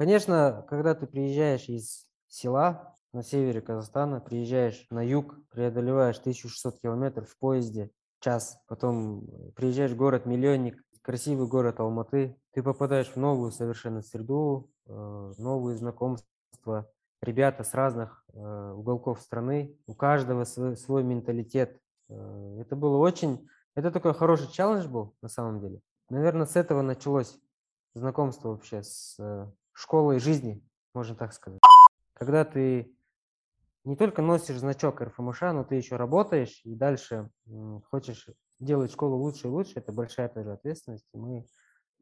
Конечно, когда ты приезжаешь из села на севере Казахстана, приезжаешь на юг, преодолеваешь 1600 километров в поезде, час, потом приезжаешь в город-миллионник, красивый город Алматы, ты попадаешь в новую совершенно среду, э, новые знакомства, ребята с разных э, уголков страны, у каждого свой, свой менталитет. Э, это было очень, это такой хороший челлендж был на самом деле. Наверное, с этого началось знакомство вообще с школой жизни, можно так сказать. Когда ты не только носишь значок РФМШ, но ты еще работаешь и дальше хочешь делать школу лучше и лучше, это большая тоже ответственность. Мы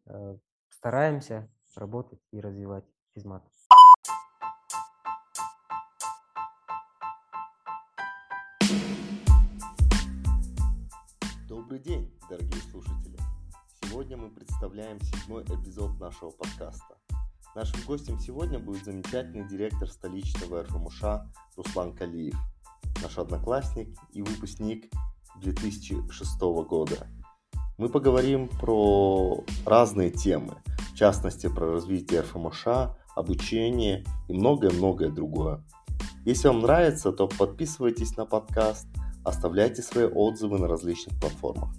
э, стараемся работать и развивать физмат. Добрый день, дорогие слушатели! Сегодня мы представляем седьмой эпизод нашего подкаста. Нашим гостем сегодня будет замечательный директор столичного РФМУШ Руслан Калиев, наш одноклассник и выпускник 2006 года. Мы поговорим про разные темы, в частности про развитие РФМШ, обучение и многое-многое другое. Если вам нравится, то подписывайтесь на подкаст, оставляйте свои отзывы на различных платформах.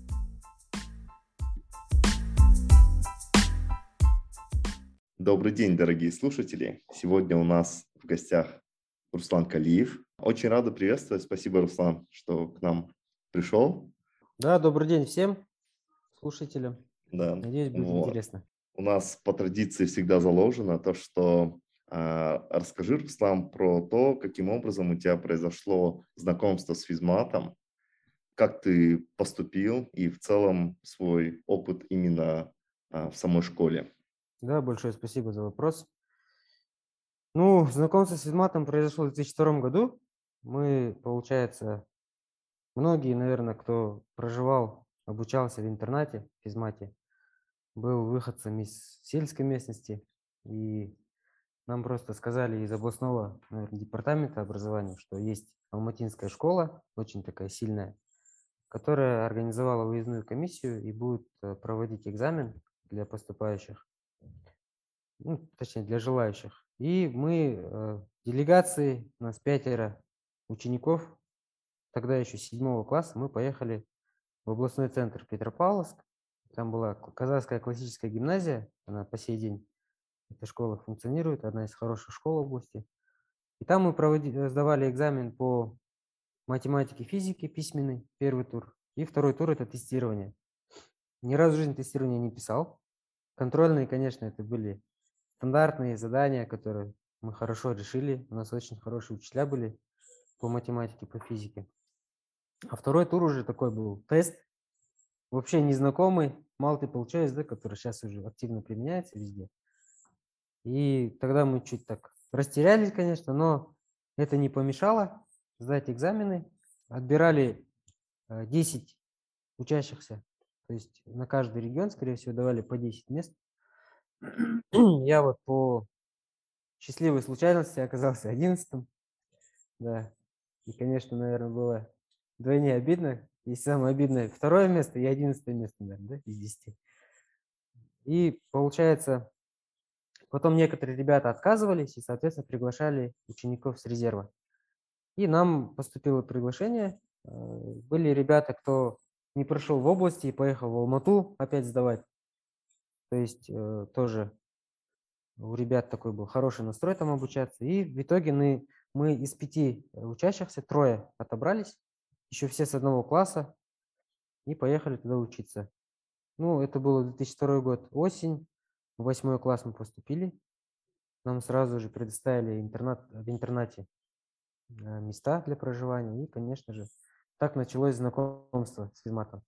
Добрый день, дорогие слушатели. Сегодня у нас в гостях Руслан Калиев. Очень рада приветствовать. Спасибо, Руслан, что к нам пришел. Да, добрый день всем слушателям. Да. Надеюсь, будет вот. интересно. У нас по традиции всегда заложено то, что э, расскажи, Руслан, про то, каким образом у тебя произошло знакомство с физматом, как ты поступил и в целом свой опыт именно э, в самой школе. Да, большое спасибо за вопрос. Ну, знакомство с физматом произошло в 2002 году. Мы, получается, Многие, наверное, кто проживал, обучался в интернате, в физмате, был выходцем из сельской местности, и нам просто сказали из областного наверное, департамента образования, что есть Алматинская школа, очень такая сильная, которая организовала выездную комиссию и будет э, проводить экзамен для поступающих, ну, точнее для желающих. И мы, э, делегации, у нас пятеро учеников тогда еще седьмого класса, мы поехали в областной центр Петропавловск. Там была казахская классическая гимназия, она по сей день, эта школа функционирует, одна из хороших школ области. И там мы проводили, сдавали экзамен по математике, физике, письменный, первый тур. И второй тур – это тестирование. Ни разу в жизни тестирование не писал. Контрольные, конечно, это были стандартные задания, которые мы хорошо решили. У нас очень хорошие учителя были по математике, по физике. А второй тур уже такой был тест, вообще незнакомый, multiple choice, да, который сейчас уже активно применяется везде. И тогда мы чуть так растерялись, конечно, но это не помешало сдать экзамены. Отбирали 10 э, учащихся, то есть на каждый регион, скорее всего, давали по 10 мест. Я вот по счастливой случайности оказался 11 да. И, конечно, наверное, было вдвойне обидно. И самое обидное, второе место и одиннадцатое место, наверное, да, из десяти. И получается, потом некоторые ребята отказывались и, соответственно, приглашали учеников с резерва. И нам поступило приглашение. Э, были ребята, кто не прошел в области и поехал в Алмату опять сдавать. То есть э, тоже у ребят такой был хороший настрой там обучаться. И в итоге мы, мы из пяти учащихся трое отобрались еще все с одного класса, и поехали туда учиться. Ну, это было 2002 год, осень, в восьмой класс мы поступили. Нам сразу же предоставили интернат, в интернате э, места для проживания, и, конечно же, так началось знакомство с физматом.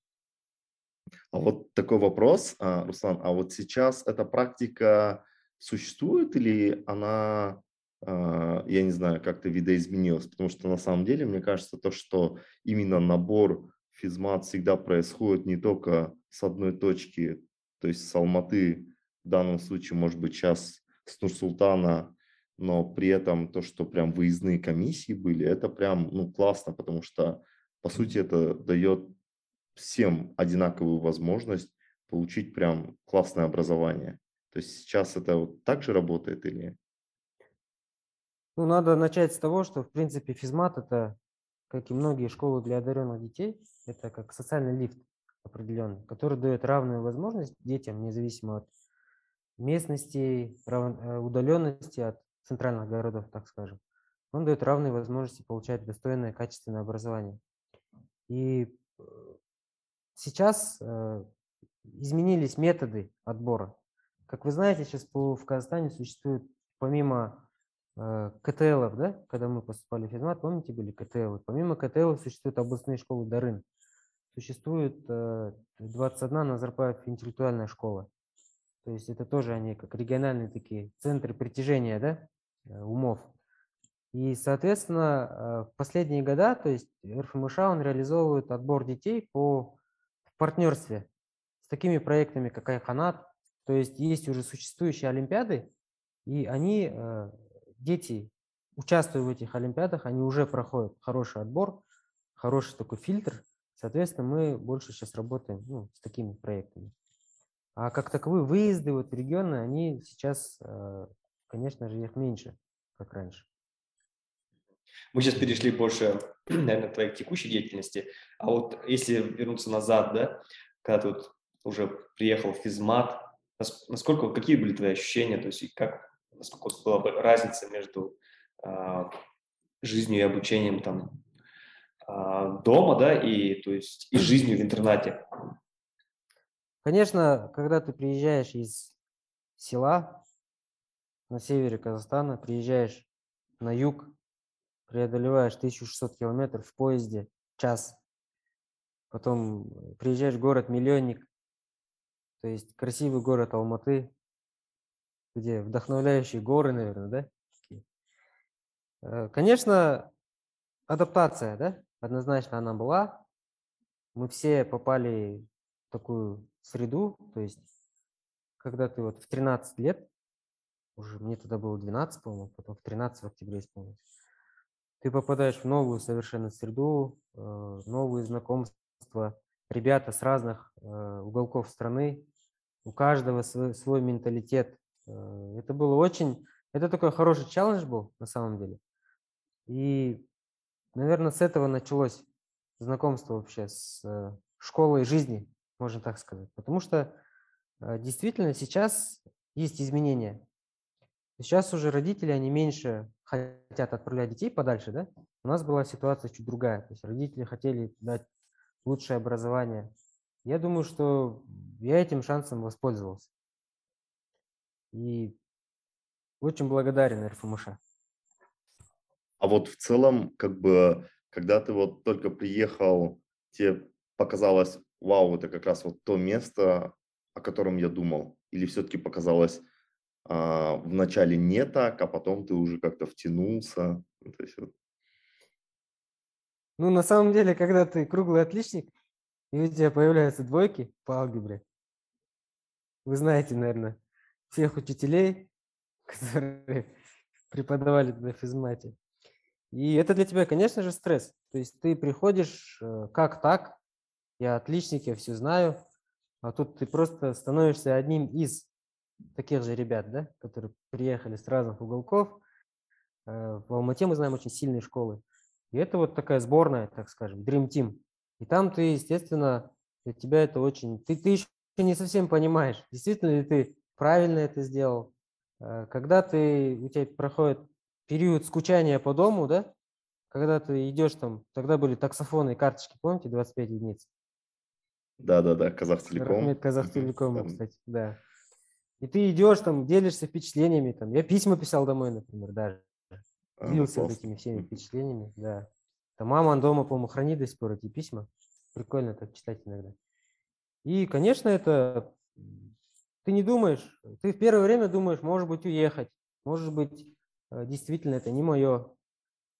А вот такой вопрос, а, Руслан, а вот сейчас эта практика существует или она а, я не знаю, как-то видоизменилось, потому что на самом деле, мне кажется, то, что именно набор физмат всегда происходит не только с одной точки, то есть с Алматы, в данном случае, может быть, сейчас с Нур-Султана, но при этом то, что прям выездные комиссии были, это прям ну, классно, потому что, по сути, это дает всем одинаковую возможность получить прям классное образование. То есть сейчас это вот так же работает или? Ну, надо начать с того, что, в принципе, физмат – это, как и многие школы для одаренных детей, это как социальный лифт определенный, который дает равную возможность детям, независимо от местности, э, удаленности от центральных городов, так скажем. Он дает равные возможности получать достойное, качественное образование. И э, сейчас э, изменились методы отбора. Как вы знаете, сейчас по, в Казахстане существует помимо э, да, когда мы поступали в физмат, помните, были КТЛы? Помимо КТЛов существуют областные школы Дарын. Существует э, 21 Назарбаев интеллектуальная школа. То есть это тоже они как региональные такие центры притяжения да, э, умов. И, соответственно, э, в последние года, то есть РФМШ, он реализовывает отбор детей по партнерстве с такими проектами, как Айханат. То есть есть уже существующие олимпиады, и они, э, дети, участвуя в этих олимпиадах, они уже проходят хороший отбор, хороший такой фильтр. Соответственно, мы больше сейчас работаем ну, с такими проектами. А как таковые выезды вот в регионы, они сейчас, э, конечно же, их меньше, как раньше. Мы сейчас перешли больше, наверное, к твоей текущей деятельности. А вот если вернуться назад, да, когда ты вот уже приехал в физмат, насколько, какие были твои ощущения, то есть как, насколько была бы разница между а, жизнью и обучением там а, дома, да, и, то есть, и жизнью в интернате? Конечно, когда ты приезжаешь из села на севере Казахстана, приезжаешь на юг, преодолеваешь 1600 километров в поезде, час, потом приезжаешь в город-миллионник, то есть красивый город Алматы, где вдохновляющие горы, наверное, да? Э, конечно, адаптация, да, однозначно она была. Мы все попали в такую среду, то есть когда ты вот в 13 лет, уже мне тогда было 12, по-моему, потом в 13 в октябре исполнилось, ты попадаешь в новую совершенно среду, э, новые знакомства, ребята с разных э, уголков страны, у каждого свой, свой менталитет. Э, это было очень, это такой хороший челлендж был на самом деле. И, наверное, с этого началось знакомство вообще с школой жизни, можно так сказать. Потому что действительно сейчас есть изменения. Сейчас уже родители, они меньше хотят отправлять детей подальше, да? У нас была ситуация чуть другая. То есть родители хотели дать лучшее образование. Я думаю, что я этим шансом воспользовался. И очень благодарен РФМШ. А вот в целом, как бы, когда ты вот только приехал, тебе показалось, вау, это как раз вот то место, о котором я думал? Или все-таки показалось, а, вначале не так, а потом ты уже как-то втянулся. Ну, то есть вот. Ну, на самом деле, когда ты круглый отличник, и у тебя появляются двойки по алгебре, вы знаете, наверное, всех учителей, которые преподавали на физмате. И это для тебя, конечно же, стресс. То есть ты приходишь, э, как так, я отличник, я все знаю, а тут ты просто становишься одним из таких же ребят, да, которые приехали с разных уголков. Э, в Алмате мы знаем очень сильные школы. И это вот такая сборная, так скажем, Dream Team. И там ты, естественно, для тебя это очень... Ты, ты еще не совсем понимаешь, действительно ли ты правильно это сделал. Э, когда ты, у тебя проходит период скучания по дому, да, когда ты идешь там, тогда были таксофоны и карточки, помните, 25 единиц? Да-да-да, Казахтелеком. Рахмет Казахтелеком, кстати, да. И ты идешь там, делишься впечатлениями. Там. Я письма писал домой, например, даже. А, Делился вот этими всеми впечатлениями, да. Там мама дома, по-моему, хранит до сих пор эти письма. Прикольно так читать иногда. И, конечно, это ты не думаешь, ты в первое время думаешь, может быть, уехать, может быть, э, действительно это не мое.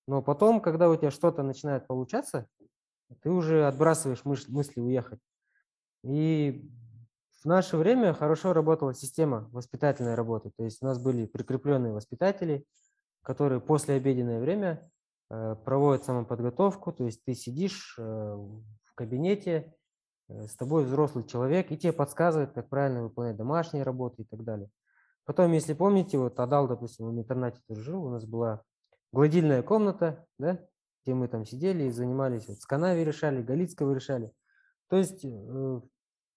Но потом, когда у тебя что-то начинает получаться, ты уже отбрасываешь мысли уехать. И в наше время хорошо работала система воспитательной работы. То есть у нас были прикрепленные воспитатели, которые после обеденное время э, проводят самоподготовку. То есть ты сидишь э, в кабинете, э, с тобой взрослый человек, и тебе подсказывает, как правильно выполнять домашние работы и так далее. Потом, если помните, вот Адал, допустим, в интернате тоже жил, у нас была гладильная комната, да, где мы там сидели и занимались, вот, Сканави решали, Галицкого решали. То есть,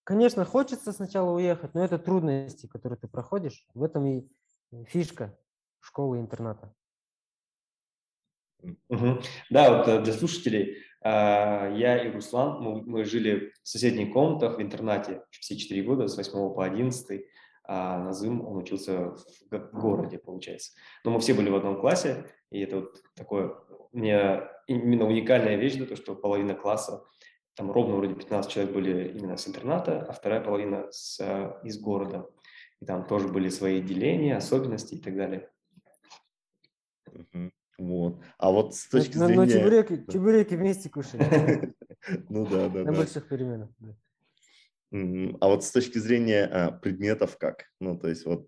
конечно, хочется сначала уехать, но это трудности, которые ты проходишь. В этом и фишка школы-интерната. Угу. Да, вот э, для слушателей, а, я и Руслан, мы, мы жили в соседних комнатах в интернате все четыре года, с 8 по 11, а Назым, он учился в городе, получается. Но мы все были в одном классе, и это вот такое мне именно уникальная вещь, да, то, что половина класса, там ровно вроде 15 человек были именно с интерната, а вторая половина с, э, из города. И там тоже были свои деления, особенности и так далее. Вот. А вот с точки но, зрения... Но чебуреки, чебуреки вместе кушали. Ну да, да, На больших переменах. А вот с точки зрения а, предметов как? Ну, то есть вот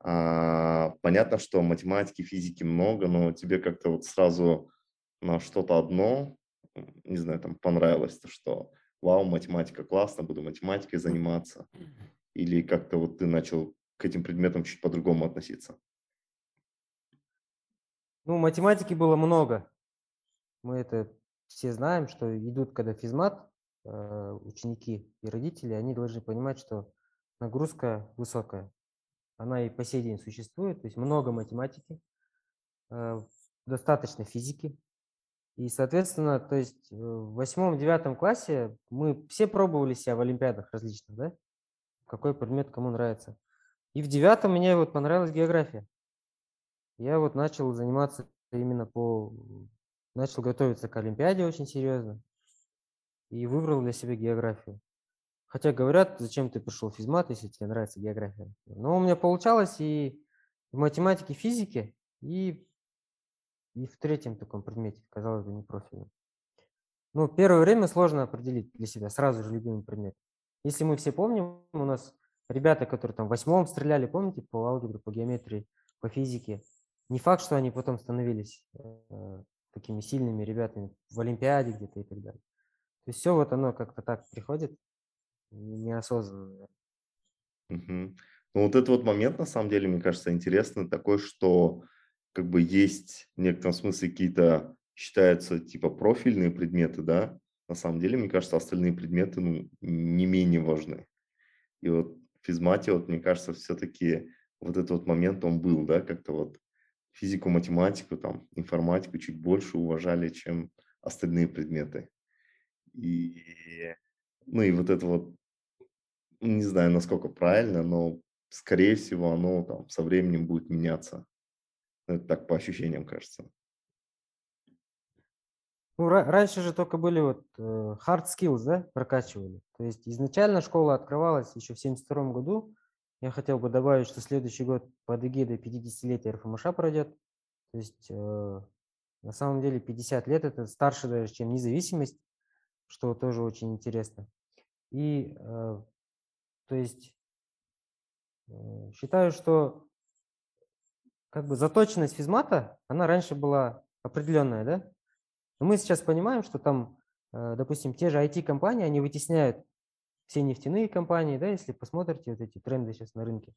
а, понятно, что математики, физики много, но тебе как-то вот сразу на что-то одно, не знаю, там понравилось, то что вау, математика классно, буду математикой заниматься. Или как-то вот ты начал к этим предметам чуть по-другому относиться? Ну, математики было много. Мы это все знаем, что идут, когда физмат, э, ученики и родители, они должны понимать, что нагрузка высокая. Она и по сей день существует, то есть много математики, э, достаточно физики. И, соответственно, то есть в восьмом-девятом классе мы все пробовали себя в олимпиадах различных, да? Какой предмет кому нравится. И в девятом мне вот понравилась география я вот начал заниматься именно по... Начал готовиться к Олимпиаде очень серьезно и выбрал для себя географию. Хотя говорят, зачем ты пришел в физмат, если тебе нравится география. Но у меня получалось и в математике, физике, и, и в третьем таком предмете, казалось бы, не профильном. Ну, первое время сложно определить для себя сразу же любимый предмет. Если мы все помним, у нас ребята, которые там в восьмом стреляли, помните, по алгебре, по геометрии, по физике, не факт, что они потом становились э, такими сильными ребятами в Олимпиаде где-то и так далее. То есть все вот оно как-то так приходит неосознанно. Угу. Ну вот этот вот момент, на самом деле, мне кажется, интересный такой, что как бы есть в некотором смысле какие-то, считаются типа профильные предметы, да, на самом деле, мне кажется, остальные предметы ну, не менее важны. И вот в физмате, вот, мне кажется, все-таки вот этот вот момент, он был, да, как-то вот физику, математику, там, информатику чуть больше уважали, чем остальные предметы. И, ну и вот это вот, не знаю, насколько правильно, но, скорее всего, оно там со временем будет меняться. Так по ощущениям кажется. Ну, раньше же только были вот э, hard skills, да, прокачивали. То есть изначально школа открывалась еще в 72 году, я хотел бы добавить, что следующий год под эгидой 50-летия РФМШ пройдет. То есть э, на самом деле 50 лет – это старше даже, чем независимость, что тоже очень интересно. И э, то есть э, считаю, что как бы заточенность физмата, она раньше была определенная, да? Но мы сейчас понимаем, что там, э, допустим, те же IT-компании, они вытесняют все нефтяные компании, да, если посмотрите вот эти тренды сейчас на рынке.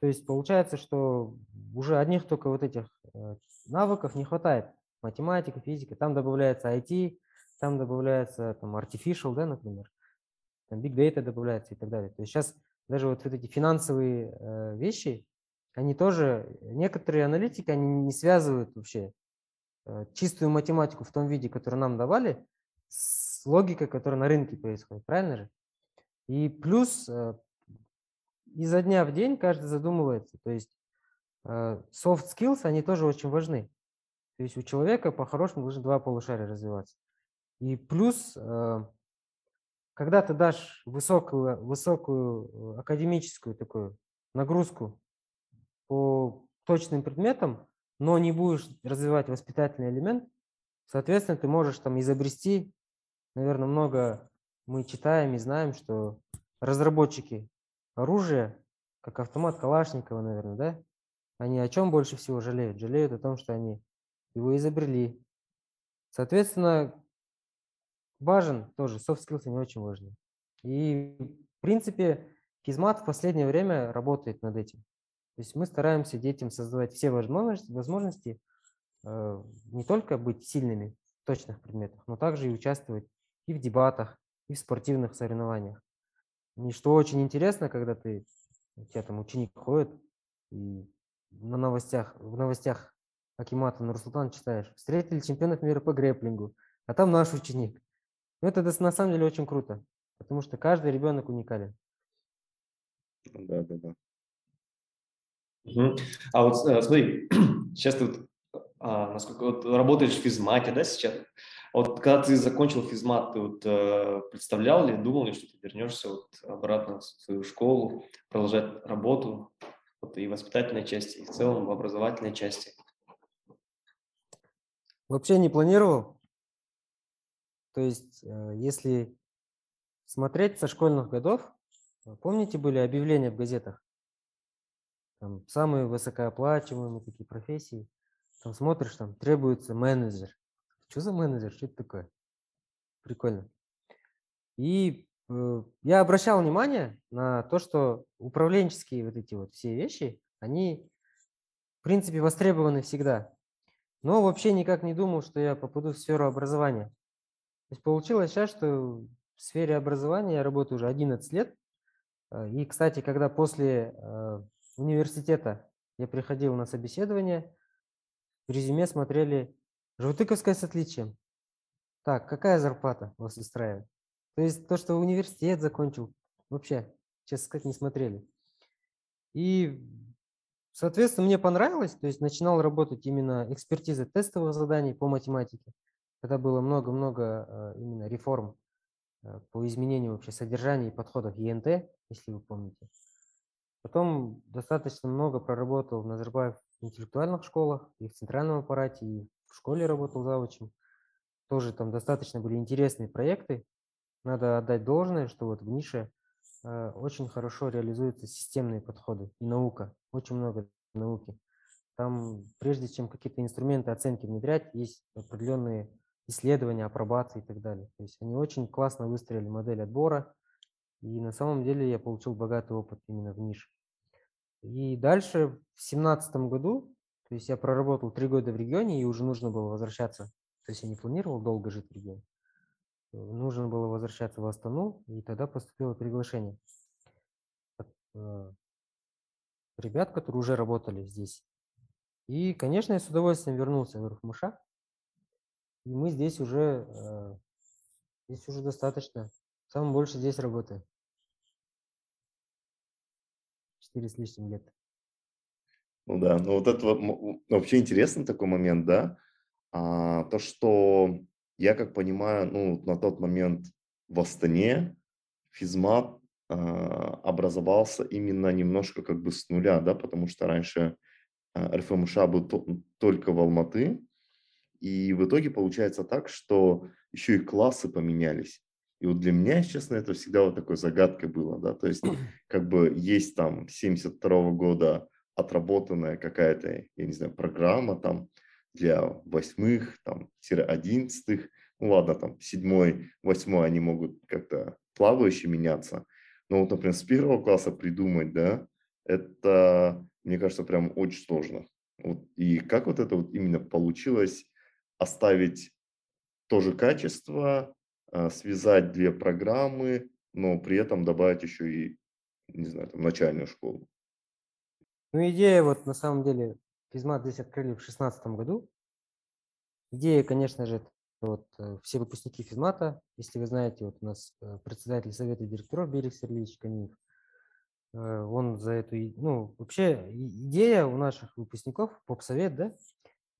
То есть получается, что уже одних только вот этих э, навыков не хватает. Математика, физика, там добавляется IT, там добавляется там artificial, да, например, там big data добавляется и так далее. То есть сейчас даже вот, вот эти финансовые э, вещи, они тоже, некоторые аналитики, они не связывают вообще э, чистую математику в том виде, который нам давали, с логикой, которая на рынке происходит, правильно же? И плюс э, изо дня в день каждый задумывается. То есть э, soft skills, они тоже очень важны. То есть у человека по-хорошему должны два полушария развиваться. И плюс, когда ты дашь высокую, высокую академическую такую нагрузку по точным предметам, но не будешь развивать воспитательный элемент, соответственно, ты можешь там изобрести, наверное, много мы читаем и знаем, что разработчики оружия, как автомат Калашникова, наверное, да, они о чем больше всего жалеют? Жалеют о том, что они его изобрели. Соответственно, важен тоже, soft skills они очень важны. И, в принципе, Физмат в последнее время работает над этим. То есть мы стараемся детям создавать все возможности, возможности э, не только быть сильными в точных предметах, но также и участвовать и в дебатах, и в спортивных соревнованиях. И что очень интересно, когда ты, у тебя там ученик ходит, и на новостях, в новостях Акимата Нурсултан читаешь, встретили чемпионов мира по грэплингу, а там наш ученик. Ну, это на самом деле очень круто, потому что каждый ребенок уникален. Да, да, да. Угу. А вот э, смотри, сейчас ты вот, а, насколько вот работаешь в физмате, да, сейчас? Вот когда ты закончил физмат, ты вот э, представлял ли, думал ли, что ты вернешься вот обратно в свою школу, продолжать работу вот, и воспитательной части, и в целом в образовательной части? Вообще не планировал. То есть, э, если смотреть со школьных годов, помните, были объявления в газетах? Там самые высокооплачиваемые такие профессии. Там смотришь, там требуется менеджер. Что за менеджер? Что это такое? Прикольно. И э, я обращал внимание на то, что управленческие вот эти вот все вещи, они, в принципе, востребованы всегда. Но вообще никак не думал, что я попаду в сферу образования. То есть получилось сейчас, что в сфере образования я работаю уже 11 лет. Э, и, кстати, когда после э, университета я приходил на собеседование, в резюме смотрели Жутыковская с отличием. Так, какая зарплата вас устраивает? То есть то, что университет закончил, вообще, честно сказать, не смотрели. И, соответственно, мне понравилось, то есть начинал работать именно экспертиза тестовых заданий по математике. Когда было много-много э, именно реформ э, по изменению вообще содержания и подходов ЕНТ, если вы помните. Потом достаточно много проработал в Назарбаев интеллектуальных школах, и в центральном аппарате, и в школе работал завучем. Тоже там достаточно были интересные проекты. Надо отдать должное, что вот в нише э, очень хорошо реализуются системные подходы и наука. Очень много науки. Там, прежде чем какие-то инструменты оценки внедрять, есть определенные исследования, апробации и так далее. То есть они очень классно выстроили модель отбора, и на самом деле я получил богатый опыт именно в нише. И дальше в семнадцатом году, то есть я проработал три года в регионе, и уже нужно было возвращаться. То есть я не планировал долго жить в регионе. Э, нужно было возвращаться в Астану, и тогда поступило приглашение от э, ребят, которые уже работали здесь. И, конечно, я с удовольствием вернулся в Ирхмаша. И мы здесь уже, э, здесь уже достаточно. Самое больше здесь работаем. 4 с лишним лет. Ну да, ну вот это вообще интересный такой момент, да, а, то, что я как понимаю, ну на тот момент в Астане физмат а, образовался именно немножко как бы с нуля, да, потому что раньше а, РФМШ был то, только в Алматы, и в итоге получается так, что еще и классы поменялись. И вот для меня, честно, это всегда вот такой загадкой было, да, то есть как бы есть там 72 года отработанная какая-то, я не знаю, программа там для восьмых, там, тире одиннадцатых, ну ладно, там, седьмой, восьмой они могут как-то плавающе меняться, но вот, например, с первого класса придумать, да, это, мне кажется, прям очень сложно. Вот, и как вот это вот именно получилось оставить то же качество, связать две программы, но при этом добавить еще и, не знаю, там, начальную школу. Ну, идея вот на самом деле, физмат здесь открыли в шестнадцатом году. Идея, конечно же, вот э, все выпускники физмата, если вы знаете, вот у нас э, председатель совета директоров Берег Сергеевич Каниев, э, он за эту, ну, вообще идея у наших выпускников, поп-совет, да,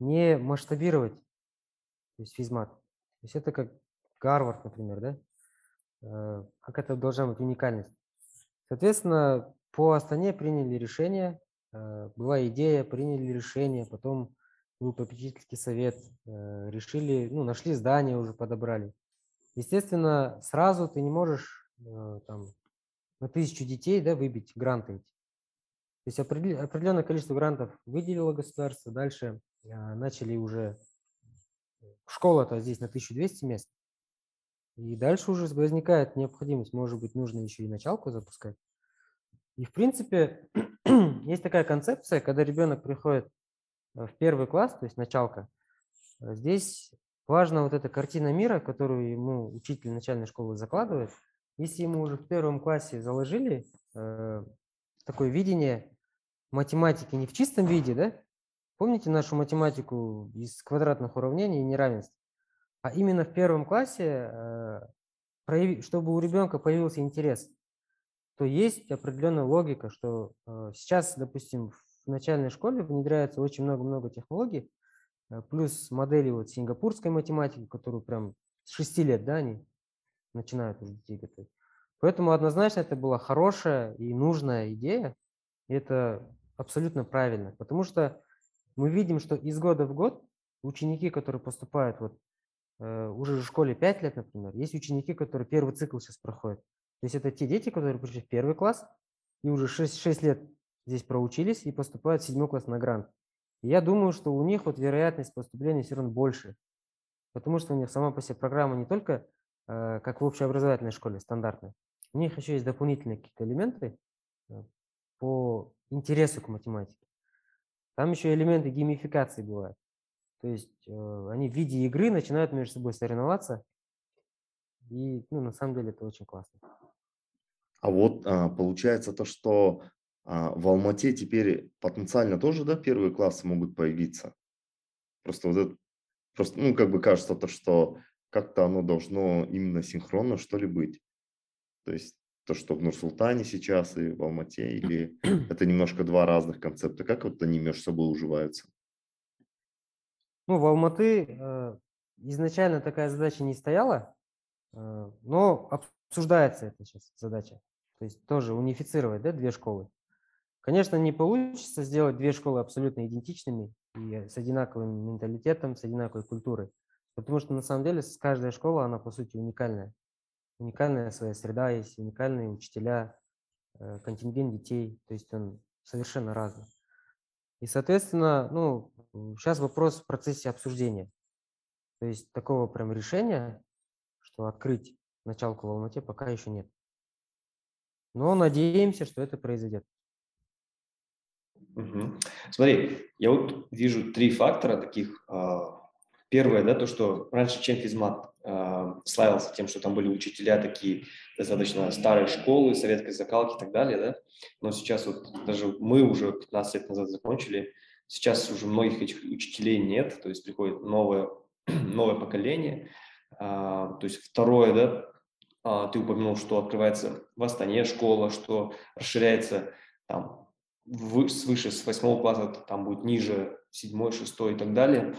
не масштабировать, то есть физмат. То есть это как Гарвард, например, да? Э, как это должна быть уникальность. Соответственно, по Астане приняли решение, э, была идея, приняли решение, потом был попечительский совет, э, решили, ну, нашли здание уже, подобрали. Естественно, сразу ты не можешь там, на тысячу детей да, выбить гранты эти. То есть определенное количество грантов выделило государство, дальше начали уже школа-то здесь на 1200 мест, и дальше уже возникает необходимость, может быть, нужно еще и началку запускать. И, в принципе, есть такая концепция, когда ребенок приходит э, в первый класс, то есть началка, э, здесь важна вот эта картина мира, которую ему учитель начальной школы закладывает. Если ему уже в первом классе заложили э, такое видение математики не в чистом виде, да? Помните нашу математику из квадратных уравнений и неравенств? А именно в первом классе, э, чтобы у ребенка появился интерес, то есть определенная логика, что э, сейчас, допустим, в начальной школе внедряется очень много-много технологий, э, плюс модели вот сингапурской математики, которую прям с 6 лет, да, они начинают уже детей готовить. Поэтому однозначно это была хорошая и нужная идея, и это абсолютно правильно, потому что мы видим, что из года в год ученики, которые поступают вот уже в школе 5 лет, например, есть ученики, которые первый цикл сейчас проходят. То есть это те дети, которые пришли в первый класс и уже 6, 6 лет здесь проучились и поступают в седьмой класс на грант. И я думаю, что у них вот вероятность поступления все равно больше, потому что у них сама по себе программа не только э, как в общеобразовательной школе стандартная, у них еще есть дополнительные какие-то элементы э, по интересу к математике. Там еще элементы геймификации бывают. То есть э, они в виде игры начинают между собой соревноваться. И ну, на самом деле это очень классно. А вот а, получается то, что а, в Алмате теперь потенциально тоже, да, первые классы могут появиться. Просто вот это, просто, ну, как бы кажется то, что как-то оно должно именно синхронно, что ли, быть. То есть то, что в Нур-Султане сейчас и в Алмате, или это немножко два разных концепта? Как вот они между собой уживаются? Ну, в Алматы э, изначально такая задача не стояла, э, но обсуждается эта сейчас задача. То есть тоже унифицировать да, две школы. Конечно, не получится сделать две школы абсолютно идентичными и с одинаковым менталитетом, с одинаковой культурой. Потому что на самом деле каждая школа, она по сути уникальная. Уникальная своя среда есть, уникальные учителя, э, контингент детей. То есть он совершенно разный. И, соответственно, ну, сейчас вопрос в процессе обсуждения. То есть такого прям решения, что открыть началку в Алмате, пока еще нет. Но надеемся, что это произойдет. Угу. Смотри, я вот вижу три фактора таких. А, первое, да, то, что раньше, чем физмат э, славился тем, что там были учителя такие достаточно старой школы, советской закалки и так далее, да, но сейчас вот даже мы уже 15 лет назад закончили, сейчас уже многих этих учителей нет, то есть приходит новое, новое поколение. А, то есть второе, да, а, ты упомянул, что открывается в Астане школа, что расширяется там вы, свыше с восьмого класса, там будет ниже седьмой, шестой и так далее.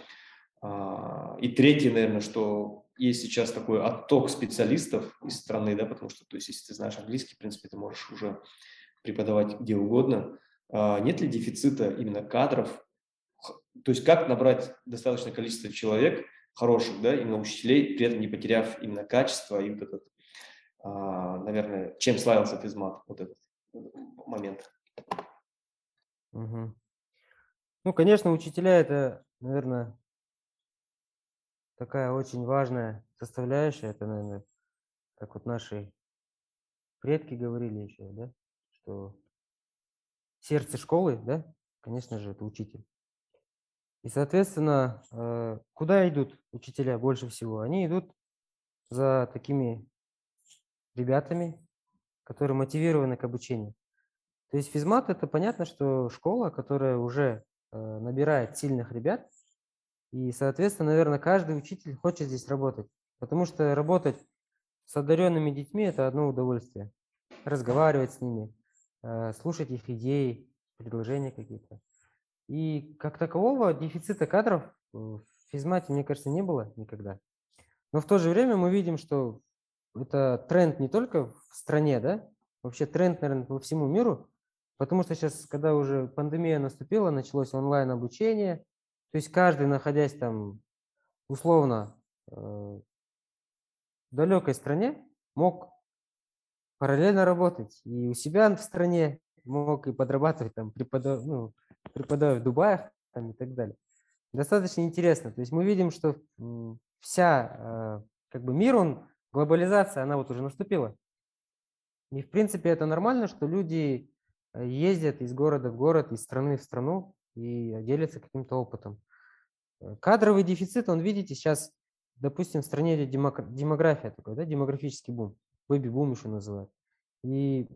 А, и третье, наверное, что есть сейчас такой отток специалистов из страны, да, потому что, то есть, если ты знаешь английский, в принципе, ты можешь уже преподавать где угодно. А, нет ли дефицита именно кадров? То есть, как набрать достаточное количество человек, хороших, да, именно учителей, при этом не потеряв именно качество и вот этот а, наверное, чем славился физмат, вот этот момент. Угу. Ну, конечно, учителя это, наверное, такая очень важная составляющая. Это, наверное, как вот наши предки говорили еще, да, что сердце школы, да, конечно же, это учитель. И, соответственно, э, куда идут учителя больше всего? Они идут за такими ребятами, которые мотивированы к обучению. То есть физмат – это понятно, что школа, которая уже э, набирает сильных ребят, и, соответственно, наверное, каждый учитель хочет здесь работать, потому что работать с одаренными детьми – это одно удовольствие. Разговаривать с ними, э, слушать их идеи, предложения какие-то. И как такового дефицита кадров в физмате, мне кажется, не было никогда. Но в то же время мы видим, что это тренд не только в стране, да, вообще тренд, наверное, по всему миру, потому что сейчас, когда уже пандемия наступила, началось онлайн-обучение, то есть каждый, находясь там условно э, в далекой стране, мог параллельно работать и у себя в стране, мог и подрабатывать там, преподав... ну, преподавая в Дубае там, и так далее. Достаточно интересно. То есть мы видим, что вся, э, как бы мир, он глобализация, она вот уже наступила. И в принципе это нормально, что люди э, ездят из города в город, из страны в страну и делятся каким-то опытом. Э, кадровый дефицит, он, видите, сейчас, допустим, в стране идет демография такой, да, демографический бум, бэби-бум еще называют. И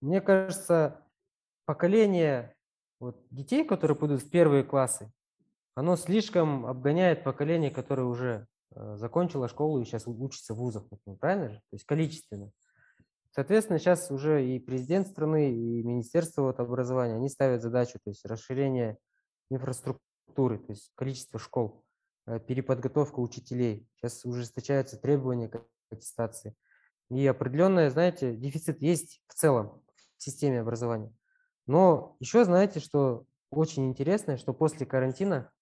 мне кажется, поколение вот, детей, которые пойдут в первые классы, оно слишком обгоняет поколение, которое уже э, закончило школу и сейчас учится в вузах, правильно же? То есть количественно. Соответственно, сейчас уже и президент страны, и Министерство вот образования, они ставят задачу, то есть расширение инфраструктуры, то есть количество школ, э, переподготовка учителей. Сейчас ужесточаются требования к аттестации. И определенный, знаете, дефицит есть в целом в системе образования. Но еще знаете, что очень интересно, что после карантина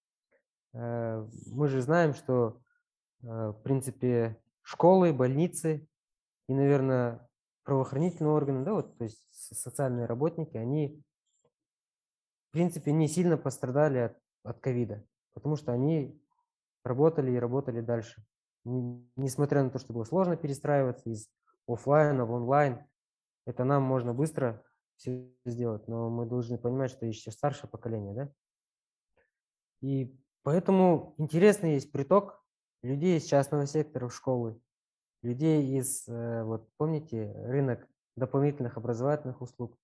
э, мы же знаем, что э, в принципе школы, больницы и, наверное, правоохранительные органы, да, вот, то есть социальные работники, они, в принципе, не сильно пострадали от ковида, потому что они работали и работали дальше. Несмотря на то, что было сложно перестраиваться из офлайна в онлайн, это нам можно быстро все сделать, но мы должны понимать, что еще старшее поколение, да? И поэтому интересный есть приток людей из частного сектора в школы, людей из, э, вот помните, рынок дополнительных образовательных услуг,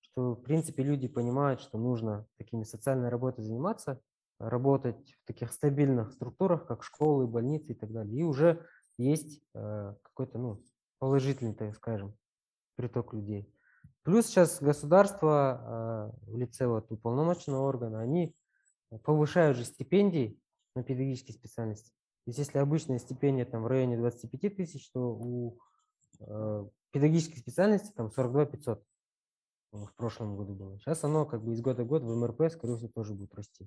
что в принципе люди понимают, что нужно такими социальной работой заниматься, работать в таких стабильных структурах, как школы, больницы и так далее. И уже есть э, какой-то, ну, положительный, так скажем, приток людей. Плюс сейчас государство а, в лице вот уполномоченного органа, они повышают же стипендии на педагогические специальности. То есть если обычная стипендия там в районе 25 тысяч, то у э, педагогических специальностей там 42 500 в прошлом году было. Сейчас оно как бы из года в год в МРП, скорее всего, тоже будет расти.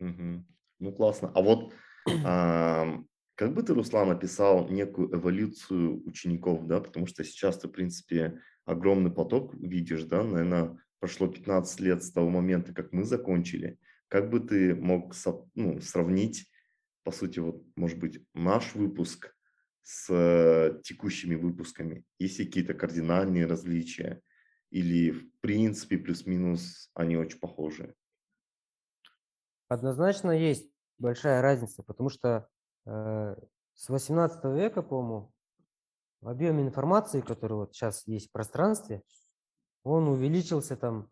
Угу. Ну, классно. А вот как бы ты, Руслан, описал некую эволюцию учеников, да, потому что сейчас ты, в принципе, огромный поток видишь, да, наверное, прошло 15 лет с того момента, как мы закончили. Как бы ты мог ну, сравнить, по сути, вот, может быть, наш выпуск с э, текущими выпусками? Есть какие-то кардинальные различия? Или, в принципе, плюс-минус они очень похожи? Однозначно есть большая разница, потому что Э, с 18 века, по-моему, объем информации, который вот сейчас есть в пространстве, он увеличился там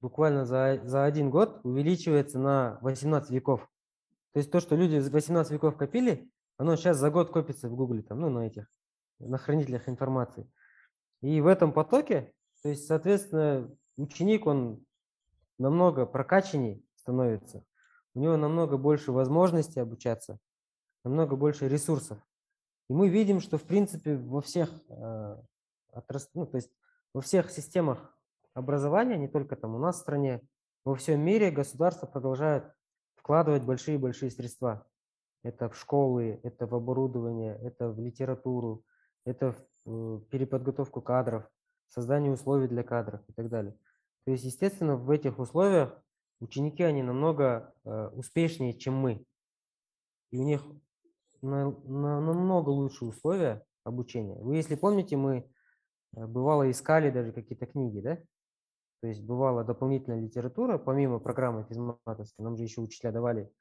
буквально за, за один год, увеличивается на 18 веков. То есть то, что люди за 18 веков копили, оно сейчас за год копится в Гугле, там, ну, на этих, на хранителях информации. И в этом потоке, то есть, соответственно, ученик, он намного прокачанней становится, у него намного больше возможностей обучаться, намного больше ресурсов. И мы видим, что в принципе во всех, э, ну, то есть во всех системах образования, не только там у нас в стране, во всем мире государство продолжает вкладывать большие-большие средства. Это в школы, это в оборудование, это в литературу, это в э, переподготовку кадров, создание условий для кадров и так далее. То есть, естественно, в этих условиях ученики, они намного э, успешнее, чем мы. И у них на, на намного лучшие условия обучения. Вы, если помните, мы э, бывало искали даже какие-то книги, да? То есть бывала дополнительная литература, помимо программы физматовской, нам же еще учителя давали,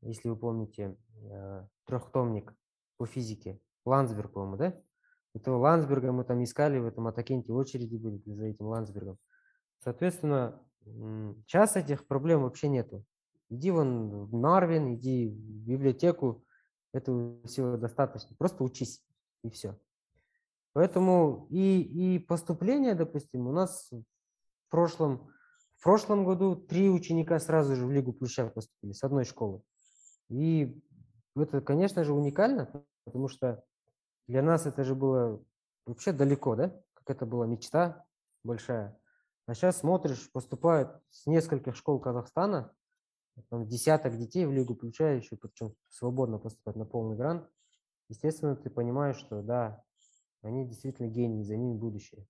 если вы помните, э, трехтомник по физике, Ландсберг, по-моему, да? Этого Ландсберга мы там искали, в этом Атакенте очереди были за этим Ландсбергом. Соответственно, сейчас этих проблем вообще нету. Иди вон в Нарвин, иди в библиотеку, этого всего достаточно. Просто учись, и все. Поэтому и, и поступление, допустим, у нас в прошлом, в прошлом году три ученика сразу же в Лигу Плюща поступили с одной школы. И это, конечно же, уникально, потому что для нас это же было вообще далеко, да? Как это была мечта большая. А сейчас смотришь, поступают с нескольких школ Казахстана, там десяток детей в лигу включая еще, причем свободно поступать на полный грант, естественно, ты понимаешь, что да, они действительно гении, за ними будущее.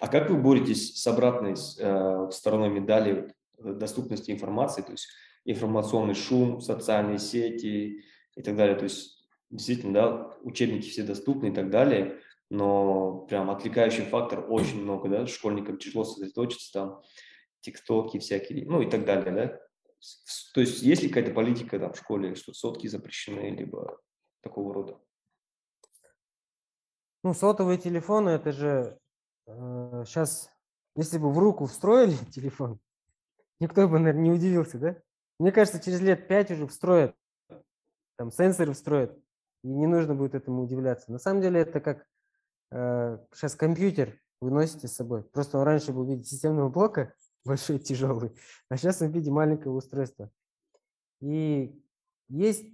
А как вы боретесь с обратной э, стороной медали э, доступности информации, то есть информационный шум, социальные сети и так далее, то есть действительно, да, учебники все доступны и так далее, но прям отвлекающий фактор очень много, да, школьникам тяжело сосредоточиться, там, тиктоки всякие, ну и так далее, да. То есть есть ли какая-то политика там в школе, что сотки запрещены, либо такого рода? Ну, сотовые телефоны, это же сейчас, если бы в руку встроили телефон, никто бы, наверное, не удивился, да? Мне кажется, через лет пять уже встроят, там сенсоры встроят, и не нужно будет этому удивляться. На самом деле это как э, сейчас компьютер вы носите с собой. Просто он раньше был в виде системного блока, большой, тяжелый, а сейчас он в виде маленького устройства. И есть,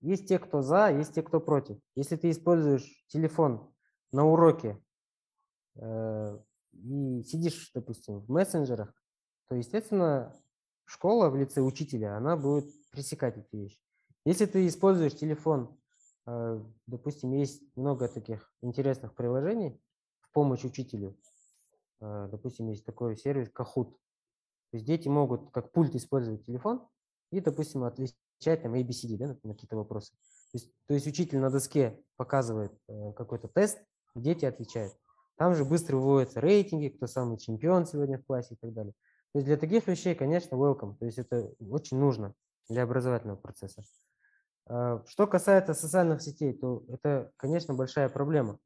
есть те, кто за, есть те, кто против. Если ты используешь телефон на уроке э, и сидишь, допустим, в мессенджерах, то, естественно, школа в лице учителя, она будет пресекать эти вещи. Если ты используешь телефон, э, допустим, есть много таких интересных приложений в помощь учителю. Э, допустим, есть такой сервис Kahoot. То есть дети могут как пульт использовать телефон и, допустим, отвечать там ABCD да, на какие-то вопросы. То есть, то есть учитель на доске показывает э, какой-то тест, дети отвечают. Там же быстро выводятся рейтинги, кто самый чемпион сегодня в классе и так далее. То есть для таких вещей, конечно, welcome. То есть это очень нужно для образовательного процесса. А, что касается социальных сетей, то это, конечно, большая проблема.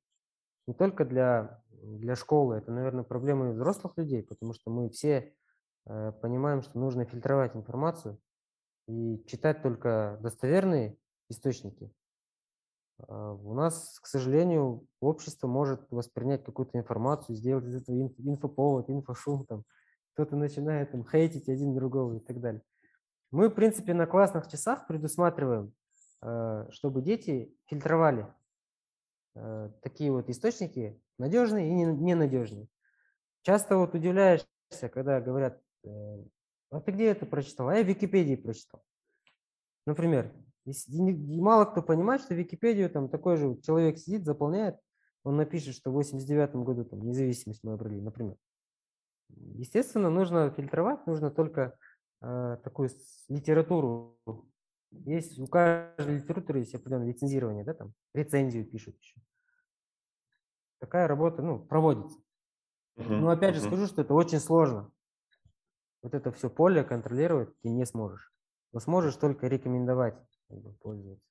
Не только для, для школы, это, наверное, проблема и взрослых людей, потому что мы все э, понимаем, что нужно фильтровать информацию и читать только достоверные источники. А, у нас, к сожалению, общество может воспринять какую-то информацию, сделать из этого инфоповод, инфошум, там, кто-то начинает там, хейтить один другого и так далее. Мы, в принципе, на классных часах предусматриваем, а, чтобы дети фильтровали а, такие вот источники, надежные и ненадежные. Часто вот удивляешься, когда говорят, э, а ты где это прочитал? А я в Википедии прочитал. Например, и мало кто понимает, что Википедию там такой же человек сидит, заполняет, он напишет, что в 89 году там независимость мы обрели, например. Естественно, нужно фильтровать, нужно только э, такую литературу. Есть у каждой литературы есть определенное лицензирование, да, там рецензию пишут еще. Такая работа, ну, проводится. Но опять же скажу, что это очень сложно. Вот это все поле контролировать ты не сможешь. Но сможешь только рекомендовать пользоваться.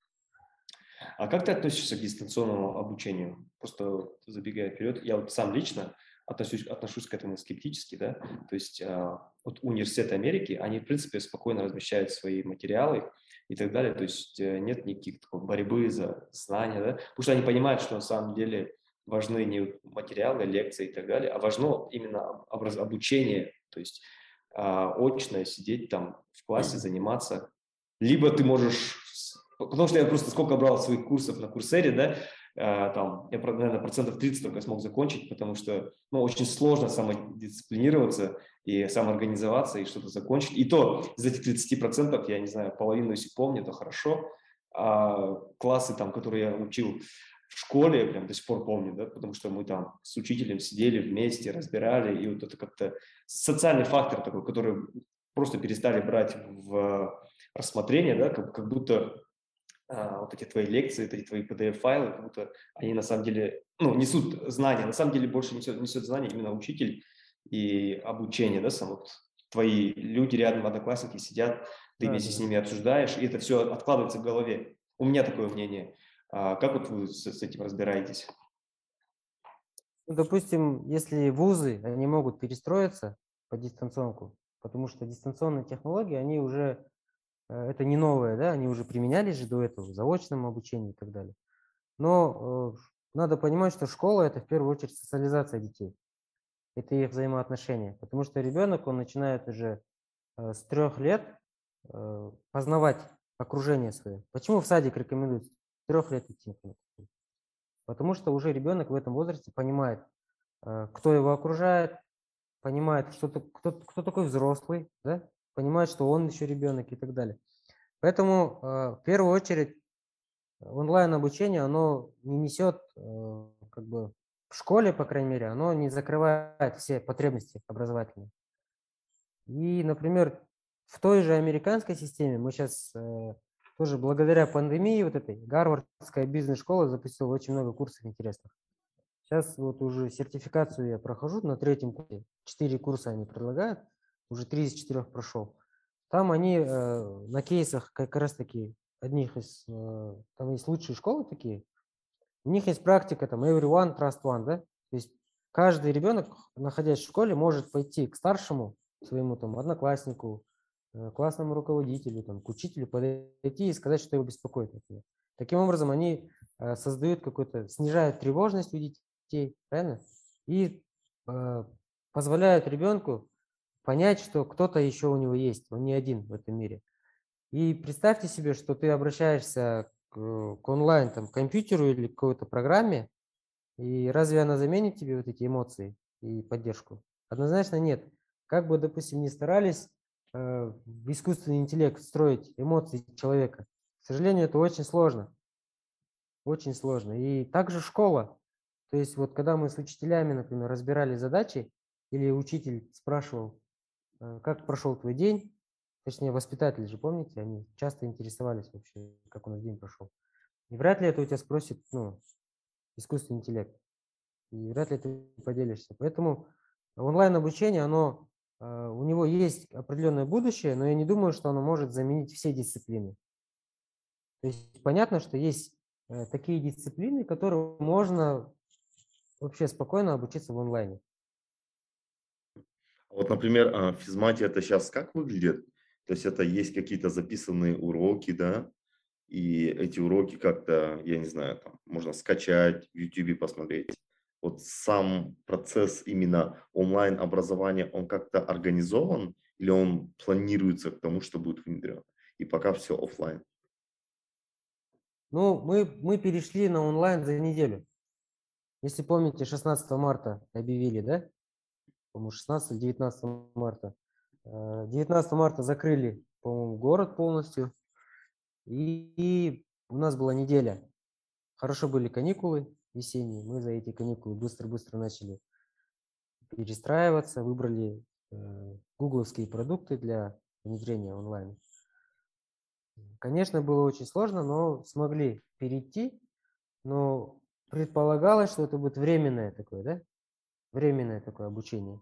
А как ты относишься к дистанционному обучению? Просто забегая вперед, я вот сам лично отношусь, отношусь к этому скептически, да, то есть э, вот университеты Америки, они, в принципе, спокойно размещают свои материалы и так далее, то есть э, нет никаких такой борьбы за знания, да, потому что они понимают, что на самом деле важны не материалы, лекции и так далее, а важно именно образ, обучение, то есть э, очно сидеть там в классе, заниматься, либо ты можешь Потому что я просто сколько брал своих курсов на Курсере, да, э, там, я, наверное, процентов 30 только смог закончить, потому что, ну, очень сложно самодисциплинироваться и самоорганизоваться и что-то закончить. И то из этих 30 процентов, я не знаю, половину, если помню, то хорошо. А классы, там, которые я учил в школе, я прям до сих пор помню, да, потому что мы там с учителем сидели вместе, разбирали, и вот это как-то социальный фактор такой, который просто перестали брать в рассмотрение, да, как, как будто а, вот эти твои лекции, вот эти твои PDF-файлы, как будто они на самом деле, ну, несут знания, на самом деле больше несет, несет знания именно учитель и обучение, да, сам вот твои люди рядом, одноклассники сидят, ты да, вместе да. с ними обсуждаешь, и это все откладывается в голове. У меня такое мнение. А как вот вы с, с этим разбираетесь? Ну, допустим, если вузы, они могут перестроиться по дистанционку, потому что дистанционные технологии, они уже это не новое, да, они уже применялись же до этого в заочном обучении и так далее. Но э, надо понимать, что школа – это в первую очередь социализация детей. Это их взаимоотношения. Потому что ребенок, он начинает уже э, с трех лет познавать окружение свое. Почему в садик рекомендуют с трех лет идти? Потому что уже ребенок в этом возрасте понимает, кто его окружает, понимает, что, кто, кто такой взрослый, да? Понимает, что он еще ребенок и так далее. Поэтому э, в первую очередь онлайн-обучение, оно не несет, э, как бы в школе, по крайней мере, оно не закрывает все потребности образовательные. И, например, в той же американской системе мы сейчас э, тоже благодаря пандемии вот этой Гарвардская бизнес-школа запустила очень много курсов интересных. Сейчас вот уже сертификацию я прохожу на третьем курсе. Четыре курса они предлагают. Уже три из четырех прошел. Там они э, на кейсах как раз таки одних из, э, там есть лучшие школы такие. У них есть практика там everyone trust one, да? То есть каждый ребенок, находясь в школе, может пойти к старшему своему там однокласснику, э, классному руководителю, там, к учителю подойти и сказать, что его беспокоит. Таким образом, они э, создают какой-то, снижают тревожность у детей, правильно? И э, позволяют ребенку понять, что кто-то еще у него есть, он не один в этом мире. И представьте себе, что ты обращаешься к, к онлайн, там, к компьютеру или к какой-то программе, и разве она заменит тебе вот эти эмоции и поддержку? Однозначно нет. Как бы, допустим, не старались э, в искусственный интеллект встроить эмоции человека, к сожалению, это очень сложно. Очень сложно. И также школа. То есть вот когда мы с учителями, например, разбирали задачи, или учитель спрашивал, Э, как прошел твой день, точнее, воспитатели же, помните, они часто интересовались вообще, как у нас день прошел. И вряд ли это у тебя спросит, ну, искусственный интеллект. И вряд ли ты поделишься. Поэтому онлайн-обучение, оно, э, у него есть определенное будущее, но я не думаю, что оно может заменить все дисциплины. То есть понятно, что есть э, такие дисциплины, которые можно вообще спокойно обучиться в онлайне. Вот, например, а, физмате это сейчас как выглядит? То есть это есть какие-то записанные уроки, да, и эти уроки как-то, я не знаю, там можно скачать, в YouTube посмотреть. Вот сам процесс именно онлайн-образования, он как-то организован или он планируется к тому, что будет внедрен? И пока все офлайн. Ну, мы, мы перешли на онлайн за неделю. Если помните, 16 марта объявили, да? По-моему, 16-19 марта. 19 э, марта закрыли, по-моему, город полностью. И, и у нас была неделя. Хорошо были каникулы весенние. Мы за эти каникулы быстро-быстро начали перестраиваться, выбрали э, гугловские продукты для внедрения онлайн. Конечно, было очень сложно, но смогли перейти. Но предполагалось, что это будет временное такое, да? Временное такое обучение.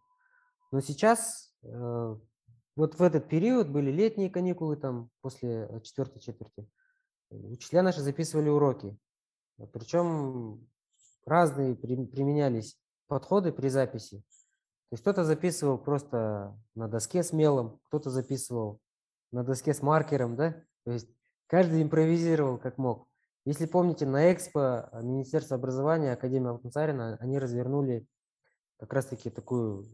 Но сейчас, э, вот в этот период были летние каникулы, там после э, четвертой четверти, учителя наши записывали уроки. Причем разные применялись подходы при записи. То есть кто-то записывал просто на доске с мелом, кто-то записывал на доске с маркером, да? То есть каждый импровизировал как мог. Если помните, на Экспо Министерство образования, Академия Алтансарина, они развернули как раз-таки такую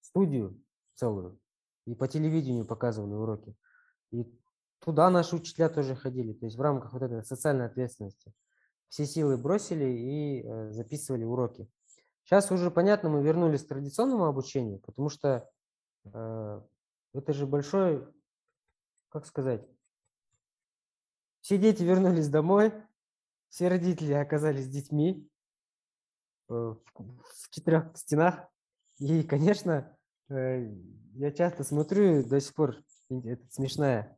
студию целую. И по телевидению показывали уроки. И туда наши учителя тоже ходили. То есть в рамках вот этой социальной ответственности. Все силы бросили и э, записывали уроки. Сейчас уже понятно, мы вернулись к традиционному обучению, потому что э, это же большой, как сказать, все дети вернулись домой, все родители оказались детьми, Э, в четырех стенах. И, конечно, э, я часто смотрю, до сих пор это смешная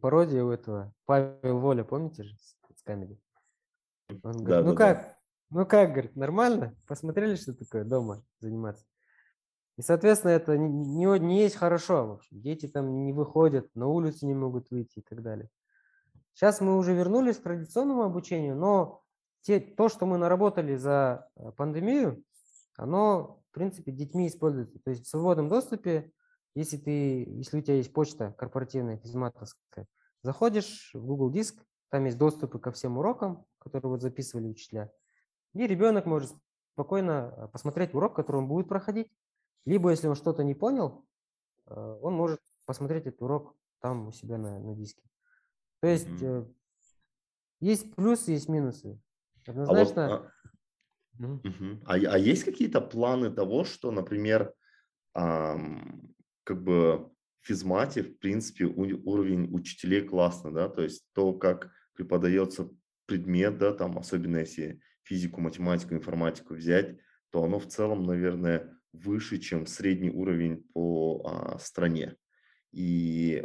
пародия у этого Павел Воля, помните же, с камеди? Он говорит, да, ну да, как, да. ну как, говорит, нормально? Посмотрели, что такое дома заниматься? И, соответственно, это не, не, не есть хорошо. В общем. Дети там не выходят, на улицу не могут выйти и так далее. Сейчас мы уже вернулись к традиционному обучению, но те, то, что мы наработали за э, пандемию, оно, в принципе, детьми используется. То есть в свободном доступе, если, ты, если у тебя есть почта корпоративная, физматовская, заходишь в Google Диск, там есть доступы ко всем урокам, которые вот записывали учителя, и ребенок может спокойно э, посмотреть урок, который он будет проходить, либо если он что-то не понял, э, он может посмотреть этот урок там у себя на, на диске. То есть mm-hmm. есть плюсы, есть минусы. Однозначно. А, вот, а, а, а есть какие-то планы того, что, например, ам, как бы в физмате, в принципе, у, уровень учителей классно, да, то есть то, как преподается предмет, да, там, особенно если физику, математику, информатику взять, то оно в целом, наверное, выше, чем средний уровень по а, стране. И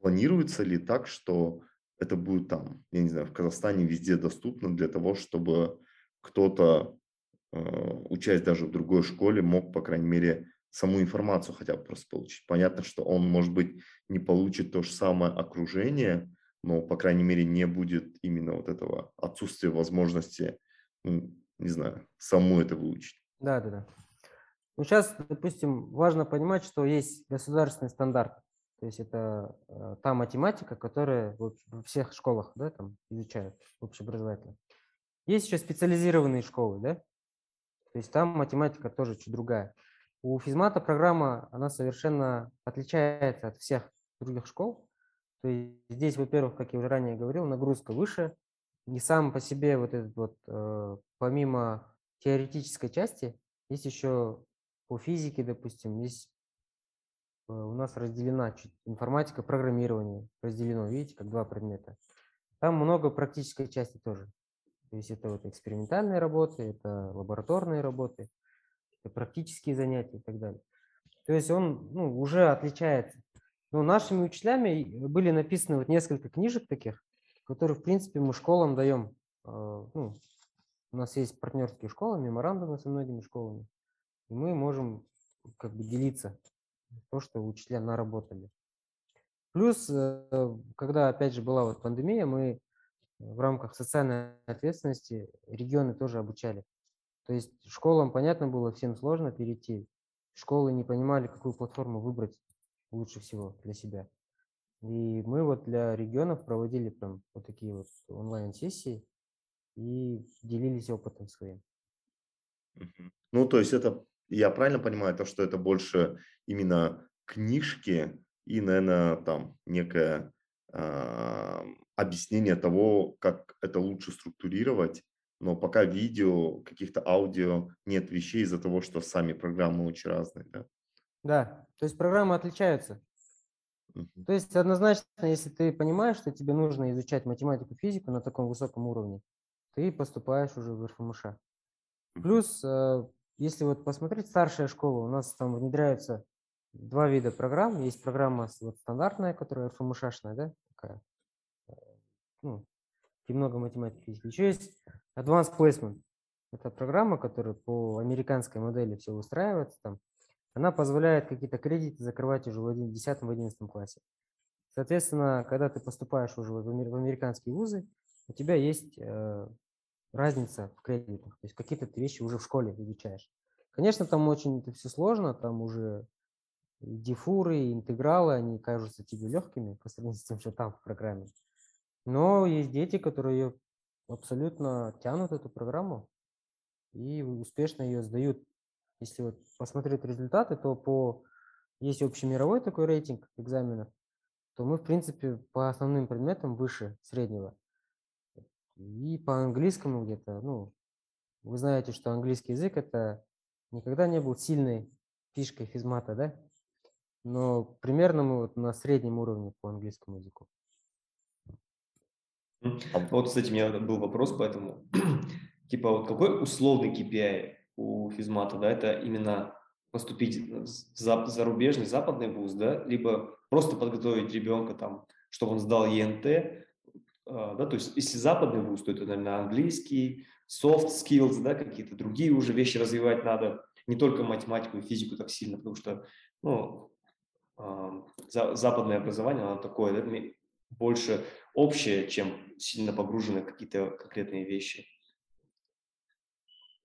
планируется ли так, что это будет там, я не знаю, в Казахстане везде доступно для того, чтобы кто-то э, учась даже в другой школе, мог, по крайней мере, саму информацию хотя бы просто получить. Понятно, что он, может быть, не получит то же самое окружение, но, по крайней мере, не будет именно вот этого отсутствия возможности, ну, не знаю, саму это выучить. Да, да, да. Ну, сейчас, допустим, важно понимать, что есть государственный стандарт. То есть это э, та математика, которая во всех школах да, там изучают общеобразовательно. Есть еще специализированные школы, да? То есть там математика тоже чуть другая. У физмата программа, она совершенно отличается от всех других школ. То есть здесь, во-первых, как я уже ранее говорил, нагрузка выше. И сам по себе вот этот вот, э, помимо теоретической части, есть еще по физике, допустим, есть у нас разделена информатика, программирование разделено, видите, как два предмета. Там много практической части тоже. То есть это вот экспериментальные работы, это лабораторные работы, это практические занятия и так далее. То есть он ну, уже отличается. Но нашими учителями были написаны вот несколько книжек таких, которые, в принципе, мы школам даем. Э, ну, у нас есть партнерские школы, меморандумы со многими школами. И мы можем как бы делиться то, что учителя наработали. Плюс, э, когда, опять же, была вот пандемия, мы в рамках социальной ответственности регионы тоже обучали. То есть школам, понятно было, всем сложно перейти. Школы не понимали, какую платформу выбрать лучше всего для себя. И мы вот для регионов проводили прям вот такие вот онлайн-сессии и делились опытом своим. Ну, то есть это я правильно понимаю, то, что это больше именно книжки и, наверное, там некое э, объяснение того, как это лучше структурировать, но пока видео, каких-то аудио нет вещей из-за того, что сами программы очень разные, да? Да, то есть программы отличаются. Uh-huh. То есть однозначно, если ты понимаешь, что тебе нужно изучать математику, физику на таком высоком уровне, ты поступаешь уже в РФМШ. Плюс э, если вот посмотреть старшая школа, у нас там внедряются два вида программ. Есть программа вот стандартная, которая ФМШшная, да, такая, э, ну, и много математики, физики. Еще есть Advanced Placement. Это программа, которая по американской модели все устраивается там. Она позволяет какие-то кредиты закрывать уже в 10-11 классе. Соответственно, когда ты поступаешь уже в американские вузы, у тебя есть э, разница в кредитах. То есть какие-то ты вещи уже в школе изучаешь. Конечно, там очень это все сложно, там уже и интегралы, они кажутся тебе легкими по сравнению с тем, что там в программе. Но есть дети, которые абсолютно тянут эту программу и успешно ее сдают. Если вот посмотреть результаты, то по есть общемировой такой рейтинг экзаменов, то мы, в принципе, по основным предметам выше среднего. И по английскому где-то, ну, вы знаете, что английский язык это никогда не был сильной фишкой физмата, да? Но примерно мы вот на среднем уровне по английскому языку. Вот, кстати, у меня был вопрос по этому. типа, вот какой условный KPI у физмата, да, это именно поступить в зарубежный, западный вуз, да, либо просто подготовить ребенка там, чтобы он сдал ЕНТ, а, да, то есть если западный вуз, то это, наверное, английский, soft skills, да, какие-то другие уже вещи развивать надо, не только математику и физику так сильно, потому что, ну, западное образование, оно такое, да, больше общее, чем сильно погружено в какие-то конкретные вещи.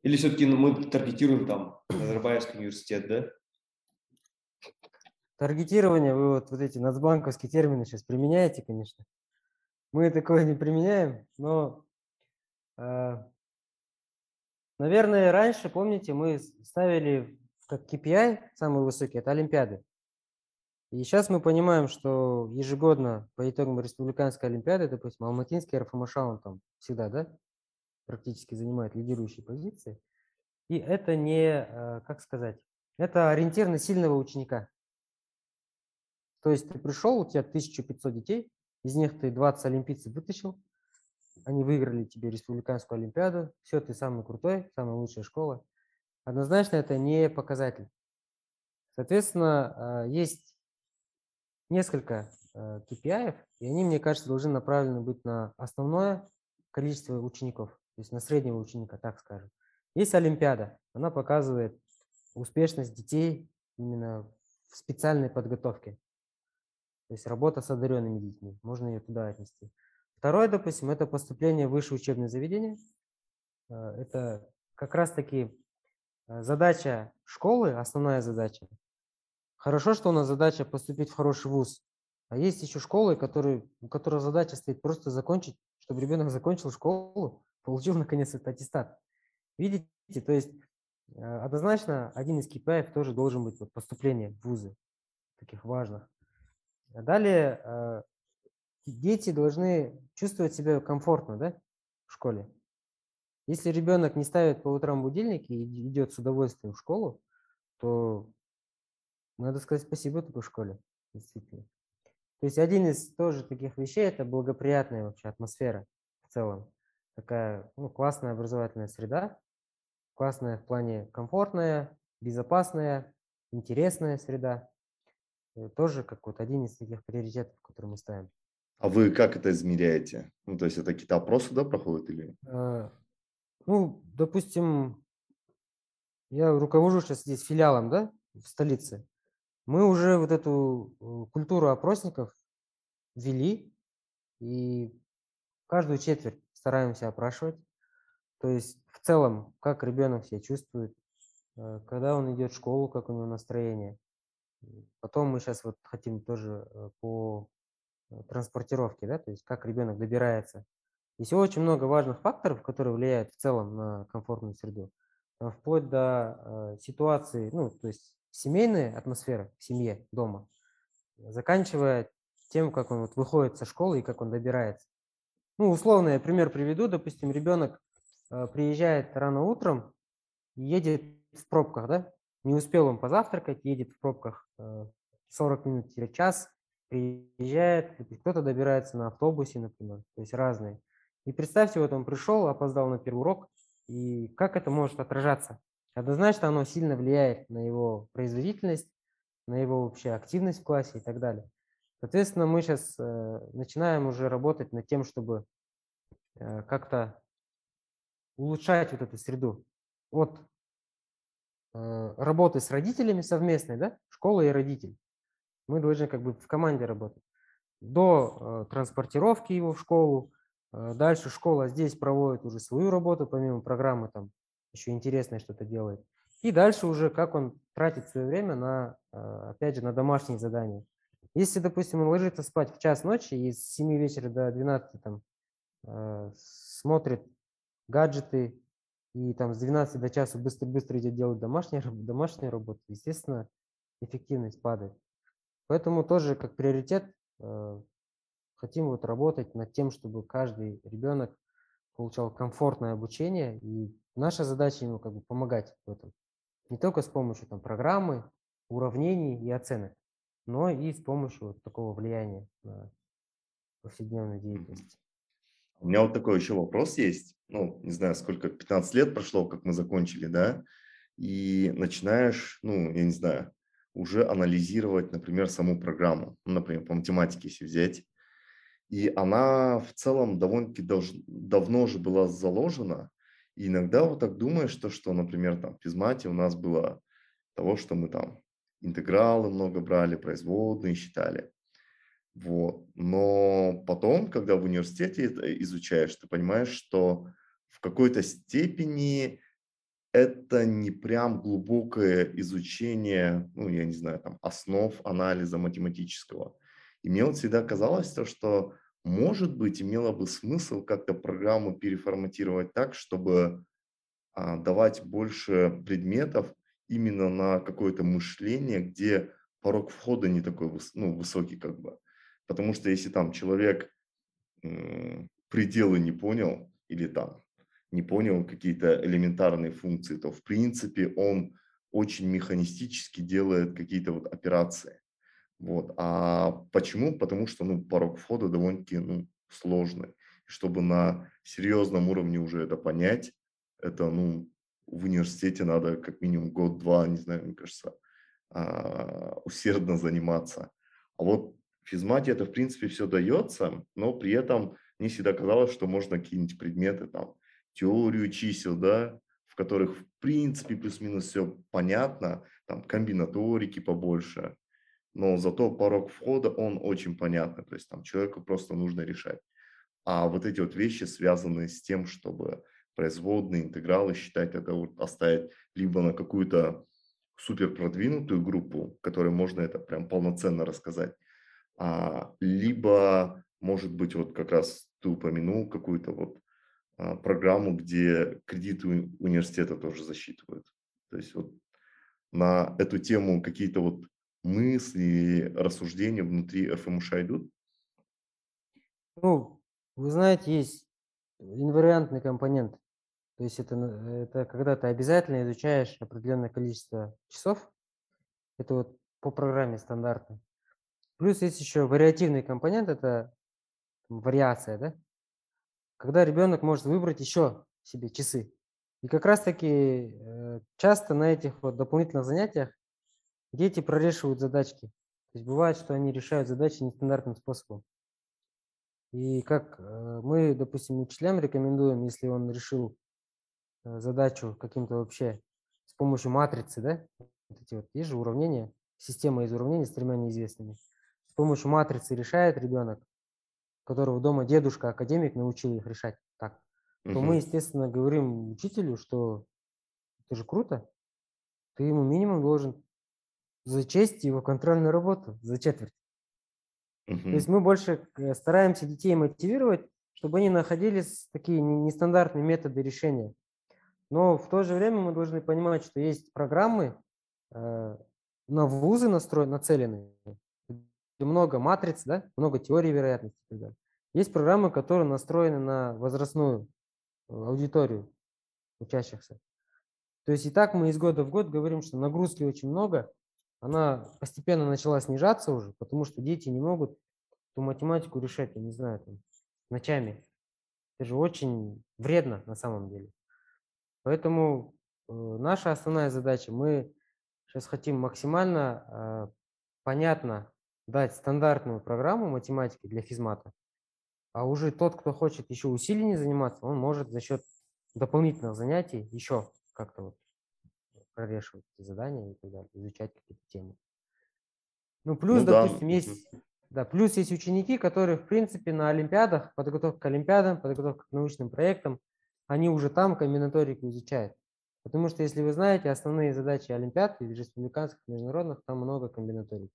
Или все-таки ну, мы таргетируем там Назарбаевский университет, да? Таргетирование, вы вот, вот эти нацбанковские термины сейчас применяете, конечно. Мы такое не применяем, но, э, наверное, раньше, помните, мы ставили как KPI самый высокий, это Олимпиады. И сейчас мы понимаем, что ежегодно по итогам республиканской олимпиады, допустим, Алматинский РФМШ, он там всегда, да, практически занимает лидирующие позиции. И это не, э, как сказать, это ориентир на сильного ученика. То есть ты пришел, у тебя 1500 детей, из них ты 20 олимпийцев вытащил, они выиграли тебе республиканскую олимпиаду, все, ты самый крутой, самая лучшая школа. Однозначно это не показатель. Соответственно, а, есть несколько KPI, а, и они, мне кажется, должны направлены быть на основное количество учеников, то есть на среднего ученика, так скажем. Есть Олимпиада. Она показывает успешность детей именно в специальной подготовке. То есть работа с одаренными детьми. Можно ее туда отнести. Второе, допустим, это поступление в высшее учебное заведение. Э, это как раз-таки э, задача школы, основная задача. Хорошо, что у нас задача поступить в хороший вуз. А есть еще школы, которые, у которых задача стоит просто закончить, чтобы ребенок закончил школу, получил наконец этот аттестат. Видите, то есть э, однозначно один из KPI тоже должен быть вот поступление в вузы, таких важных. А далее э, дети должны чувствовать себя комфортно да, в школе. Если ребенок не ставит по утрам будильники и идет с удовольствием в школу, то надо сказать спасибо такой школе, действительно. То есть один из тоже таких вещей – это благоприятная вообще атмосфера в целом. Такая ну, классная образовательная среда, классная в плане комфортная, безопасная, интересная среда. Э, тоже как вот один из таких приоритетов, которые мы ставим. А вы как это измеряете? Ну, то есть это какие-то опросы, да, проходят или? А, ну, допустим, я руковожу сейчас здесь филиалом, да, в столице. Мы уже вот эту э, культуру опросников ввели и каждую четверть стараемся опрашивать. То есть в целом, как ребенок себя чувствует, э, когда он идет в школу, как у него настроение. Потом мы сейчас вот хотим тоже э, по транспортировке, да, то есть как ребенок добирается. Здесь очень много важных факторов, которые влияют в целом на комфортную среду, вплоть до ситуации, ну, то есть семейная атмосфера в семье, дома, заканчивая тем, как он вот выходит со школы и как он добирается. Ну, условно я пример приведу. Допустим, ребенок э, приезжает рано утром, едет в пробках, да? Не успел он позавтракать, едет в пробках э, 40 минут или час, приезжает, кто-то добирается на автобусе, например, то есть разные. И представьте, вот он пришел, опоздал на первый урок, и как это может отражаться Однозначно оно сильно влияет на его производительность, на его вообще активность в классе и так далее. Соответственно, мы сейчас э, начинаем уже работать над тем, чтобы э, как-то улучшать вот эту среду. От э, работы с родителями совместной, да, школа и родитель. Мы должны как бы в команде работать. До э, транспортировки его в школу. Э, дальше школа здесь проводит уже свою работу, помимо программы там еще интересное что-то делает. И дальше уже как он тратит свое время на, опять же, на домашние задания. Если, допустим, он ложится спать в час ночи и с 7 вечера до 12 там, смотрит гаджеты и там с 12 до часа быстро-быстро идет делать домашние, домашние работы, естественно, эффективность падает. Поэтому тоже как приоритет э, хотим вот работать над тем, чтобы каждый ребенок получал комфортное обучение и Наша задача ему как бы помогать в этом. Не только с помощью там, программы, уравнений и оценок, но и с помощью вот такого влияния на повседневную деятельность. У меня вот такой еще вопрос есть. Ну, не знаю, сколько, 15 лет прошло, как мы закончили, да? И начинаешь, ну, я не знаю, уже анализировать, например, саму программу. Ну, например, по математике если взять. И она в целом довольно-таки дов- давно уже была заложена, и иногда вот так думаешь, что, что, например, там в физмате у нас было того, что мы там интегралы много брали, производные считали. Вот. Но потом, когда в университете это изучаешь, ты понимаешь, что в какой-то степени это не прям глубокое изучение, ну, я не знаю, там, основ анализа математического. И мне вот всегда казалось то, что может быть, имело бы смысл как-то программу переформатировать так, чтобы а, давать больше предметов именно на какое-то мышление, где порог входа не такой ну, высокий как бы. Потому что если там человек пределы не понял или там не понял какие-то элементарные функции, то в принципе он очень механистически делает какие-то вот операции. Вот. А почему? Потому что ну, порог входа довольно-таки ну, сложный. Чтобы на серьезном уровне уже это понять, это ну, в университете надо как минимум год-два, не знаю, мне кажется, а, усердно заниматься. А вот физмате это, в принципе, все дается, но при этом мне всегда казалось, что можно какие-нибудь предметы, там, теорию чисел, да, в которых в принципе плюс-минус все понятно, там комбинаторики побольше, но зато порог входа, он очень понятный, то есть там человеку просто нужно решать. А вот эти вот вещи, связанные с тем, чтобы производные, интегралы считать, это вот оставить либо на какую-то супер продвинутую группу, которой можно это прям полноценно рассказать, либо, может быть, вот как раз ты упомянул какую-то вот а, программу, где кредиты университета тоже засчитывают. То есть вот на эту тему какие-то вот мысли, рассуждения внутри ФМШ идут? Ну, вы знаете, есть инвариантный компонент. То есть это, это когда ты обязательно изучаешь определенное количество часов. Это вот по программе стандартно. Плюс есть еще вариативный компонент, это вариация, да? Когда ребенок может выбрать еще себе часы. И как раз таки э, часто на этих вот дополнительных занятиях дети прорешивают задачки. То есть бывает, что они решают задачи нестандартным способом. И как э, мы, допустим, учителям рекомендуем, если он решил э, задачу каким-то вообще с помощью матрицы, да, вот эти вот, есть же уравнения, система из уравнений с тремя неизвестными. Помощью матрицы решает ребенок, которого дома дедушка, академик, научил их решать так, то угу. мы, естественно, говорим учителю, что это же круто, ты ему минимум должен зачесть его контрольную работу за четверть. Угу. То есть мы больше э, стараемся детей мотивировать, чтобы они находили такие нестандартные методы решения. Но в то же время мы должны понимать, что есть программы э, на вузы настроены, нацеленные. Много матриц, да? много теорий вероятности. И так далее. Есть программы, которые настроены на возрастную э, аудиторию учащихся. То есть и так мы из года в год говорим, что нагрузки очень много, она постепенно начала снижаться уже, потому что дети не могут ту математику решать, я не знаю, там, ночами. Это же очень вредно на самом деле. Поэтому э, наша основная задача, мы сейчас хотим максимально э, понятно дать стандартную программу математики для физмата, а уже тот, кто хочет еще усиленнее заниматься, он может за счет дополнительных занятий еще как-то вот прорешивать эти задания и так далее, изучать какие-то темы. Ну, плюс, ну, допустим, да. есть, да, плюс есть ученики, которые, в принципе, на олимпиадах, подготовка к олимпиадам, подготовка к научным проектам, они уже там комбинаторику изучают. Потому что, если вы знаете, основные задачи олимпиад, республиканских, международных, там много комбинаторик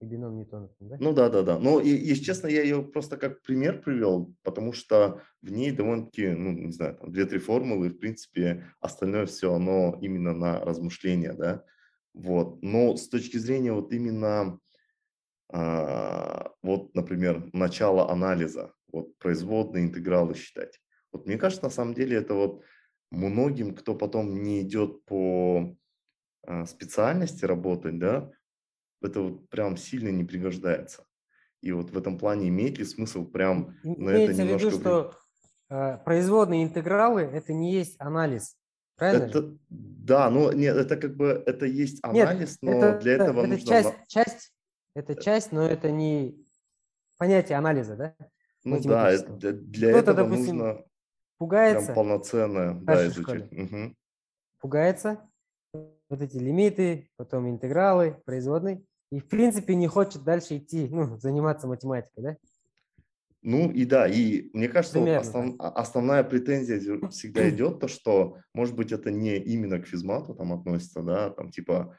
и бином Ньютона. Да? Ну да, да, да. Ну, и, если честно, я ее просто как пример привел, потому что в ней довольно-таки, ну, не знаю, там две-три формулы, и, в принципе, остальное все, оно именно на размышления, да. Вот. Но с точки зрения вот именно, а, вот, например, начала анализа, вот производные интегралы считать. Вот мне кажется, на самом деле это вот многим, кто потом не идет по а, специальности работать, да, это вот прям сильно не пригождается. И вот в этом плане имеет ли смысл прям на это немножко... в виду, что э, производные интегралы – это не есть анализ, правильно? Это, да, ну нет, это как бы, это есть анализ, нет, но это, для этого это нужно... Часть, часть, это часть, но это не понятие анализа, да? Ну да, для, для этого допустим, нужно пугается, прям полноценное да, изучить. Угу. Пугается, вот эти лимиты, потом интегралы, производные и в принципе не хочет дальше идти, ну, заниматься математикой, да? Ну и да, и мне кажется, вот основ, основная претензия всегда идет то, что, может быть, это не именно к физмату там относится, да, там типа,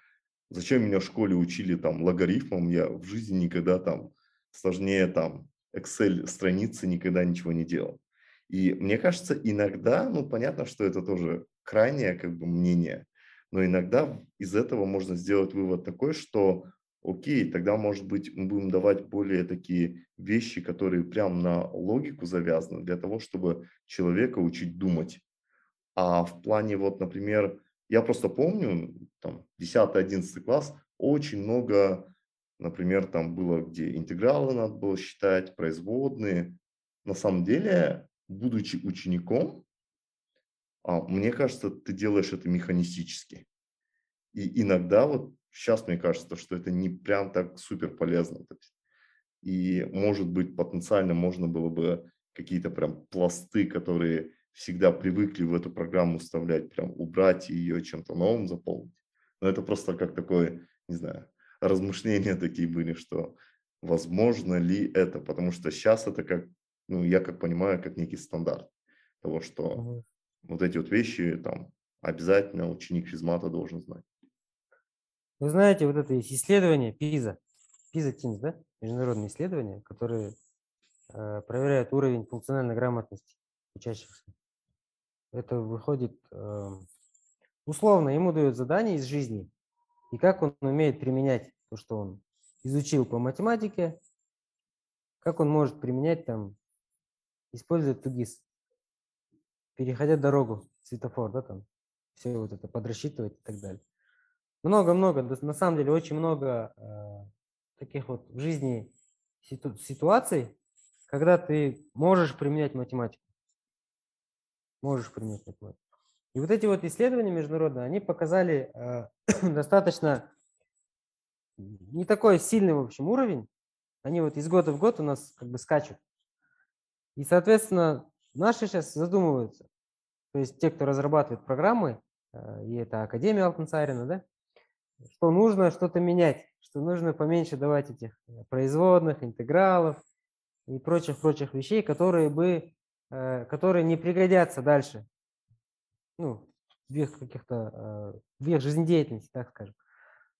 зачем меня в школе учили там логарифмом, я в жизни никогда там сложнее там Excel страницы никогда ничего не делал. И мне кажется, иногда, ну понятно, что это тоже крайнее как бы мнение, но иногда из этого можно сделать вывод такой, что окей, тогда, может быть, мы будем давать более такие вещи, которые прям на логику завязаны, для того, чтобы человека учить думать. А в плане, вот, например, я просто помню, там, 10-11 класс, очень много, например, там было, где интегралы надо было считать, производные. На самом деле, будучи учеником, а, мне кажется, ты делаешь это механистически. И иногда вот сейчас мне кажется, что это не прям так супер полезно. И может быть потенциально можно было бы какие-то прям пласты, которые всегда привыкли в эту программу вставлять, прям убрать и ее чем-то новым заполнить. Но это просто как такое, не знаю, размышления такие были, что возможно ли это, потому что сейчас это как, ну, я как понимаю, как некий стандарт того, что угу. вот эти вот вещи там обязательно ученик физмата должен знать. Вы знаете, вот это есть исследование ПИЗа, ПИЗа Тинс, да, международные исследования, которые э, проверяют уровень функциональной грамотности учащихся. Это выходит, э, условно, ему дают задание из жизни, и как он умеет применять то, что он изучил по математике, как он может применять там, используя тугис, переходя дорогу, светофор, да, там, все вот это подрасчитывать и так далее. Много-много, на самом деле очень много э, таких вот в жизни ситу ситуаций, когда ты можешь применять математику. Можешь применять математику. И вот эти вот исследования международные, они показали э, достаточно не такой сильный, в общем, уровень. Они вот из года в год у нас как бы скачут. И, соответственно, наши сейчас задумываются. То есть те, кто разрабатывает программы, э, и это Академия Алтенцарина, да, что нужно что-то менять, что нужно поменьше давать этих э, производных, интегралов и прочих-прочих вещей, которые бы, э, которые не пригодятся дальше ну, в их каких-то, э, в их жизнедеятельности, так скажем.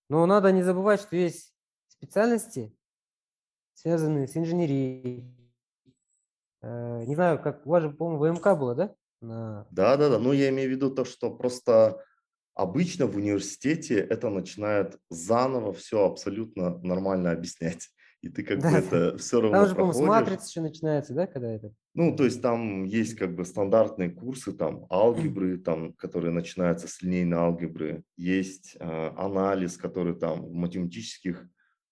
Но надо не забывать, что есть специальности, связанные с инженерией. Не знаю, как у вас же, по-моему, ВМК было, да? На... Да, да, да. Ну, я имею в виду то, что просто обычно в университете это начинает заново все абсолютно нормально объяснять и ты как да, бы это все равно Там же, по-моему, с матрицы еще начинается, да, когда это? Ну, то есть там есть как бы стандартные курсы, там алгебры, там, которые начинаются с линейной алгебры, есть э, анализ, который там в математических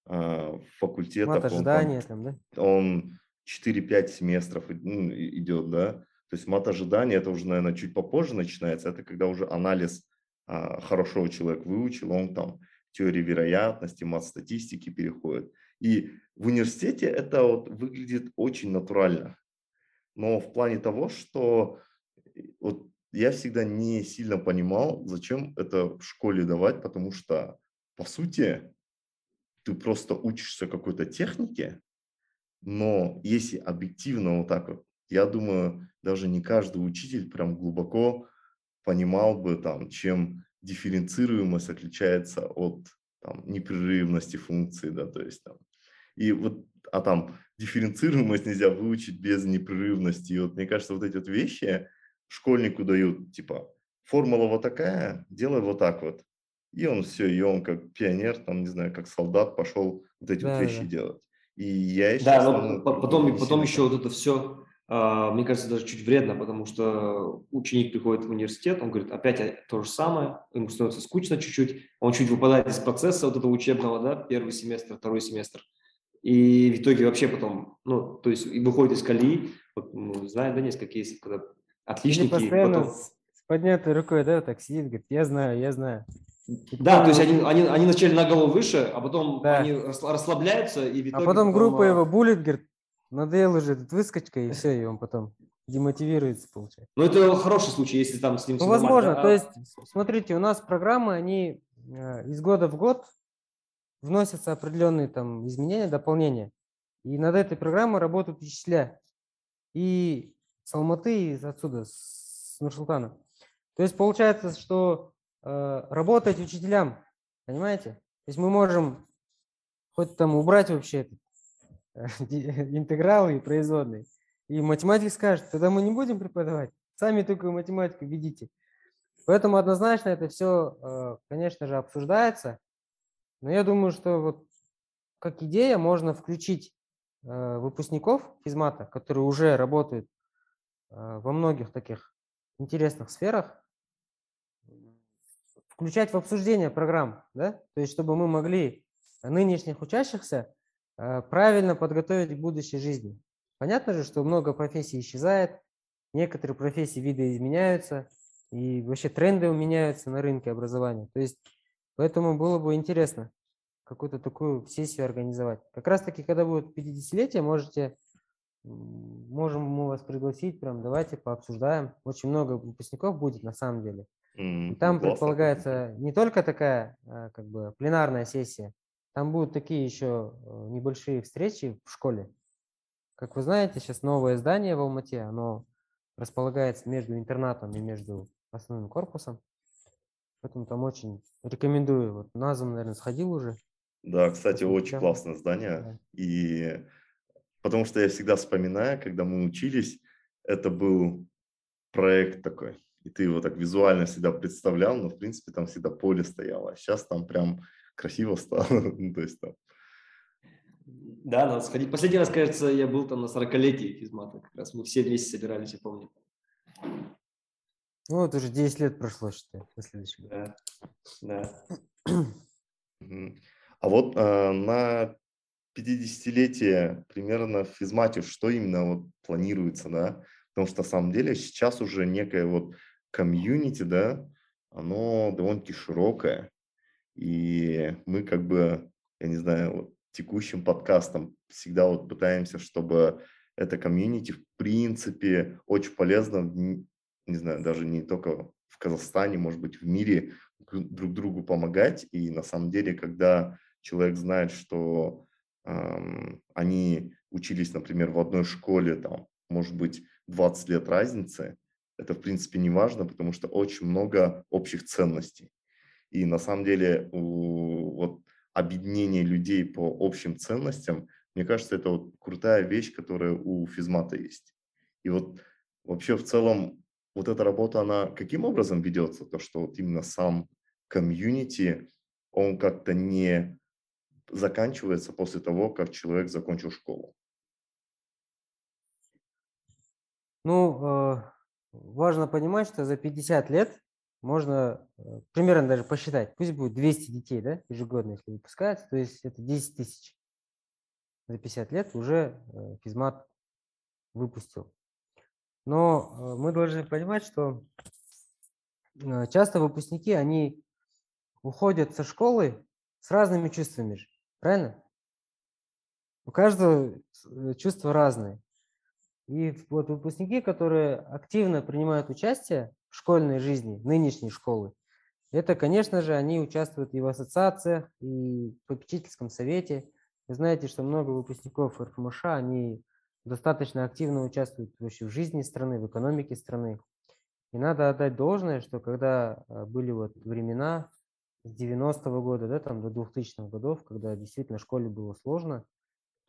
э, факультетах. Мат ожидания там, там, да? Он 4-5 семестров ну, идет, да. То есть мат ожидания, это уже, наверное, чуть попозже начинается, это когда уже анализ хорошо человек выучил, он там теории вероятности, мат статистики переходит. И в университете это вот выглядит очень натурально. Но в плане того, что э, вот я всегда не сильно понимал, зачем это в школе давать, потому что, по сути, ты просто учишься какой-то технике, но если объективно вот так вот, я думаю, даже не каждый учитель прям глубоко понимал бы там, чем дифференцируемость отличается от там, непрерывности функции, да, то есть там и вот, а там дифференцируемость нельзя выучить без непрерывности. И вот мне кажется, вот эти вот вещи школьнику дают, типа, формула вот такая, делай вот так вот. И он все, и он как пионер, там, не знаю, как солдат пошел вот эти да, вот вещи да. делать. И я еще... Да, но потом, потом еще вот это все, мне кажется, даже чуть вредно, потому что ученик приходит в университет, он говорит, опять то же самое, ему становится скучно чуть-чуть, он чуть выпадает из процесса вот этого учебного, да, первый семестр, второй семестр и в итоге вообще потом, ну, то есть и выходит из колеи, вот, ну, знаю, да, несколько кейсов, когда отличники... Или постоянно потом... с, поднятой рукой, да, так сидит, говорит, я знаю, я знаю. И да, то есть они, они, они начали на голову выше, а потом да. они расслабляются, и в итоге... А потом, потом группа а его булит, говорит, надоел уже этот выскочка, и все, и он потом демотивируется, получается. Ну, это хороший случай, если там с ним Ну, возможно, да? то есть, смотрите, у нас программы, они э, из года в год вносятся определенные там изменения, дополнения. И над этой программой работают учителя. И с Алматы, и отсюда, с Нурсултана. То есть получается, что э, работать учителям, понимаете? То есть мы можем хоть там убрать вообще э, интегралы и производные. И математик скажет, тогда мы не будем преподавать, сами только математику ведите. Поэтому однозначно это все, э, конечно же, обсуждается. Но я думаю, что вот как идея можно включить э, выпускников физмата, которые уже работают э, во многих таких интересных сферах, включать в обсуждение программ, да? то есть чтобы мы могли нынешних учащихся правильно подготовить к будущей жизни. Понятно же, что много профессий исчезает, некоторые профессии, виды изменяются, и вообще тренды меняются на рынке образования. То есть Поэтому было бы интересно какую-то такую сессию организовать. Как раз таки, когда будет 50-летие, можете можем мы вас пригласить, прям давайте пообсуждаем. Очень много выпускников будет на самом деле. И там классно. предполагается не только такая э, как бы пленарная сессия, там будут такие еще э, небольшие встречи в школе. Как вы знаете, сейчас новое здание в Алмате, оно располагается между интернатом и между основным корпусом. Поэтому там очень рекомендую. Вот Назум, наверное, сходил уже. Да, кстати, очень классное здание. Да. И потому что я всегда вспоминаю, когда мы учились, это был проект такой. И ты его так визуально всегда представлял, но в принципе там всегда поле стояло. Сейчас там прям красиво стало. Ну, То есть там Да, надо сходить. Последний раз, кажется, я был там на 40-летии физмата. Как раз мы все вместе собирались, я помню. Ну вот уже 10 лет прошло, считай, на следующий год. Да, да. А вот э, на 50-летие примерно в физмате что именно вот планируется, да? Потому что на самом деле сейчас уже некое вот комьюнити, да, оно довольно-таки широкое. И мы как бы, я не знаю, вот текущим подкастом всегда вот пытаемся, чтобы это комьюнити в принципе очень полезно, не знаю, даже не только в Казахстане, может быть, в мире друг другу помогать. И на самом деле, когда человек знает, что ам, они учились, например, в одной школе, там, может быть, 20 лет разницы, это, в принципе, не важно, потому что очень много общих ценностей. И на самом деле вот объединение людей по общим ценностям, мне кажется, это вот крутая вещь, которая у физмата есть. И вот вообще в целом вот эта работа, она каким образом ведется? То, что вот именно сам комьюнити, он как-то не заканчивается после того, как человек закончил школу. Ну, э, важно понимать, что за 50 лет можно э, примерно даже посчитать, пусть будет 200 детей, да, ежегодно, если выпускается, то есть это 10 тысяч. За 50 лет уже э, физмат выпустил. Но э, мы должны понимать, что часто выпускники, они уходят со школы с разными чувствами правильно? У каждого чувства разные. И вот выпускники, которые активно принимают участие школьной жизни, нынешней школы, это, конечно же, они участвуют и в ассоциациях, и в попечительском совете. Вы знаете, что много выпускников РФМШ, они достаточно активно участвуют вообще в жизни страны, в экономике страны. И надо отдать должное, что когда э, были вот времена с 90-го года, да, там до 2000-х годов, когда действительно школе было сложно,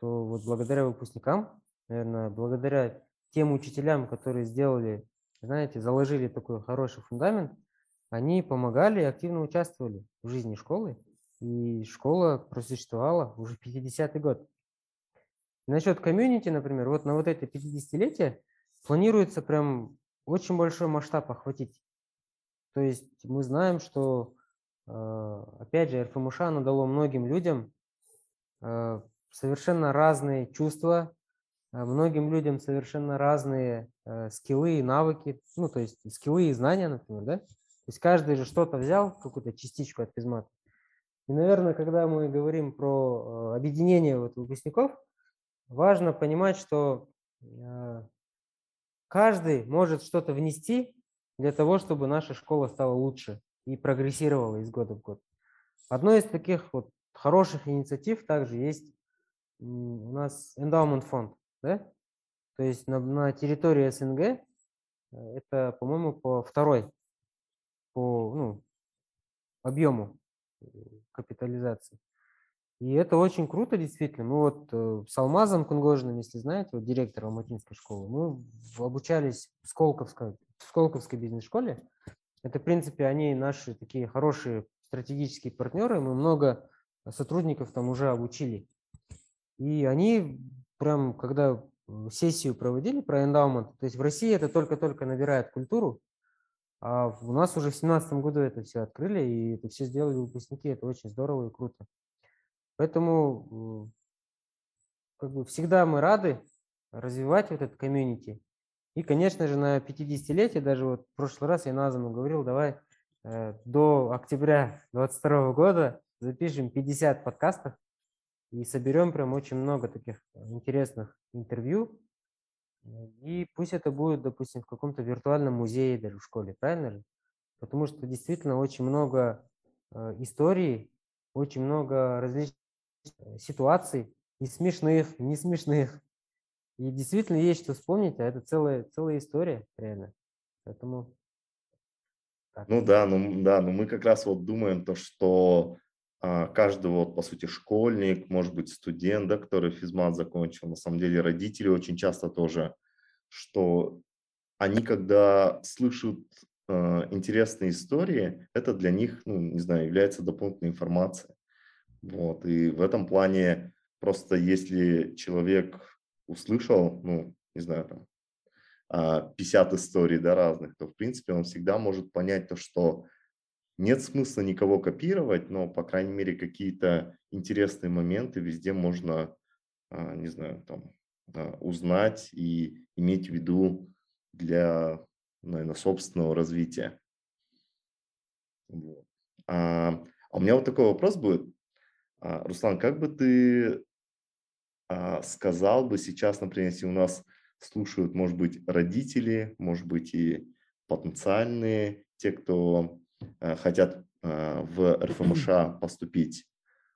то вот благодаря выпускникам, наверное, благодаря тем учителям, которые сделали, знаете, заложили такой хороший фундамент, они помогали активно участвовали в жизни школы. И школа просуществовала уже 50-й год. Насчет комьюнити, например, вот на вот это 50-летие планируется прям очень большой масштаб охватить. То есть мы знаем, что, э, опять же, РФМШ оно дало многим людям э, совершенно разные чувства, многим людям совершенно разные э, скиллы и навыки, ну, то есть скиллы и знания, например, да? То есть каждый же что-то взял, какую-то частичку от физмата. И, наверное, когда мы говорим про э, объединение вот выпускников, важно понимать, что э, каждый может что-то внести для того, чтобы наша школа стала лучше и прогрессировала из года в год. Одной из таких вот хороших инициатив также есть у нас эндаумент фонд, да? То есть на, на территории СНГ э, это, по-моему, по второй по ну, объему э, капитализации. И это очень круто, действительно. Мы вот э, с Алмазом Кунгожиным, если знаете, вот директор Алматинской школы, мы обучались в Сколковской, в Сколковской бизнес-школе. Это, в принципе, они наши такие хорошие стратегические партнеры. Мы много сотрудников там уже обучили. И они прям, когда сессию проводили про эндаумент, то есть в России это только-только набирает культуру, а у нас уже в семнадцатом году это все открыли, и это все сделали выпускники. Это очень здорово и круто. Поэтому э, как бы всегда мы рады развивать вот этот комьюнити. И, конечно же, на 50-летие, даже вот в прошлый раз я Назаму говорил, давай э, до октября 22 года запишем 50 подкастов и соберем прям очень много таких интересных интервью И пусть это будет, допустим, в каком-то виртуальном музее даже в школе, правильно же? Потому что действительно очень много э, историй, очень много различных э, ситуаций, и смешных, и не смешных. И действительно есть что вспомнить, а это целая, целая история, реально. Поэтому... Так. Ну да, ну да, но мы как раз вот думаем то, что каждый вот, по сути, школьник, может быть, студент, да, который физмат закончил, на самом деле родители очень часто тоже, что они, когда слышат э, интересные истории, это для них, ну, не знаю, является дополнительной информацией. Вот, и в этом плане просто если человек услышал, ну, не знаю, там, 50 а, историй, да, разных, то, в принципе, он всегда может понять то, что нет смысла никого копировать, но, по крайней мере, какие-то интересные моменты везде можно, а, не знаю, там, а, узнать и иметь в виду для, наверное, собственного развития. Вот. А, а у меня вот такой вопрос будет. Руслан, как бы ты сказал бы сейчас, например, если у нас слушают, может быть, родители, может быть, и потенциальные, те, кто хотят э, в РФМШ поступить.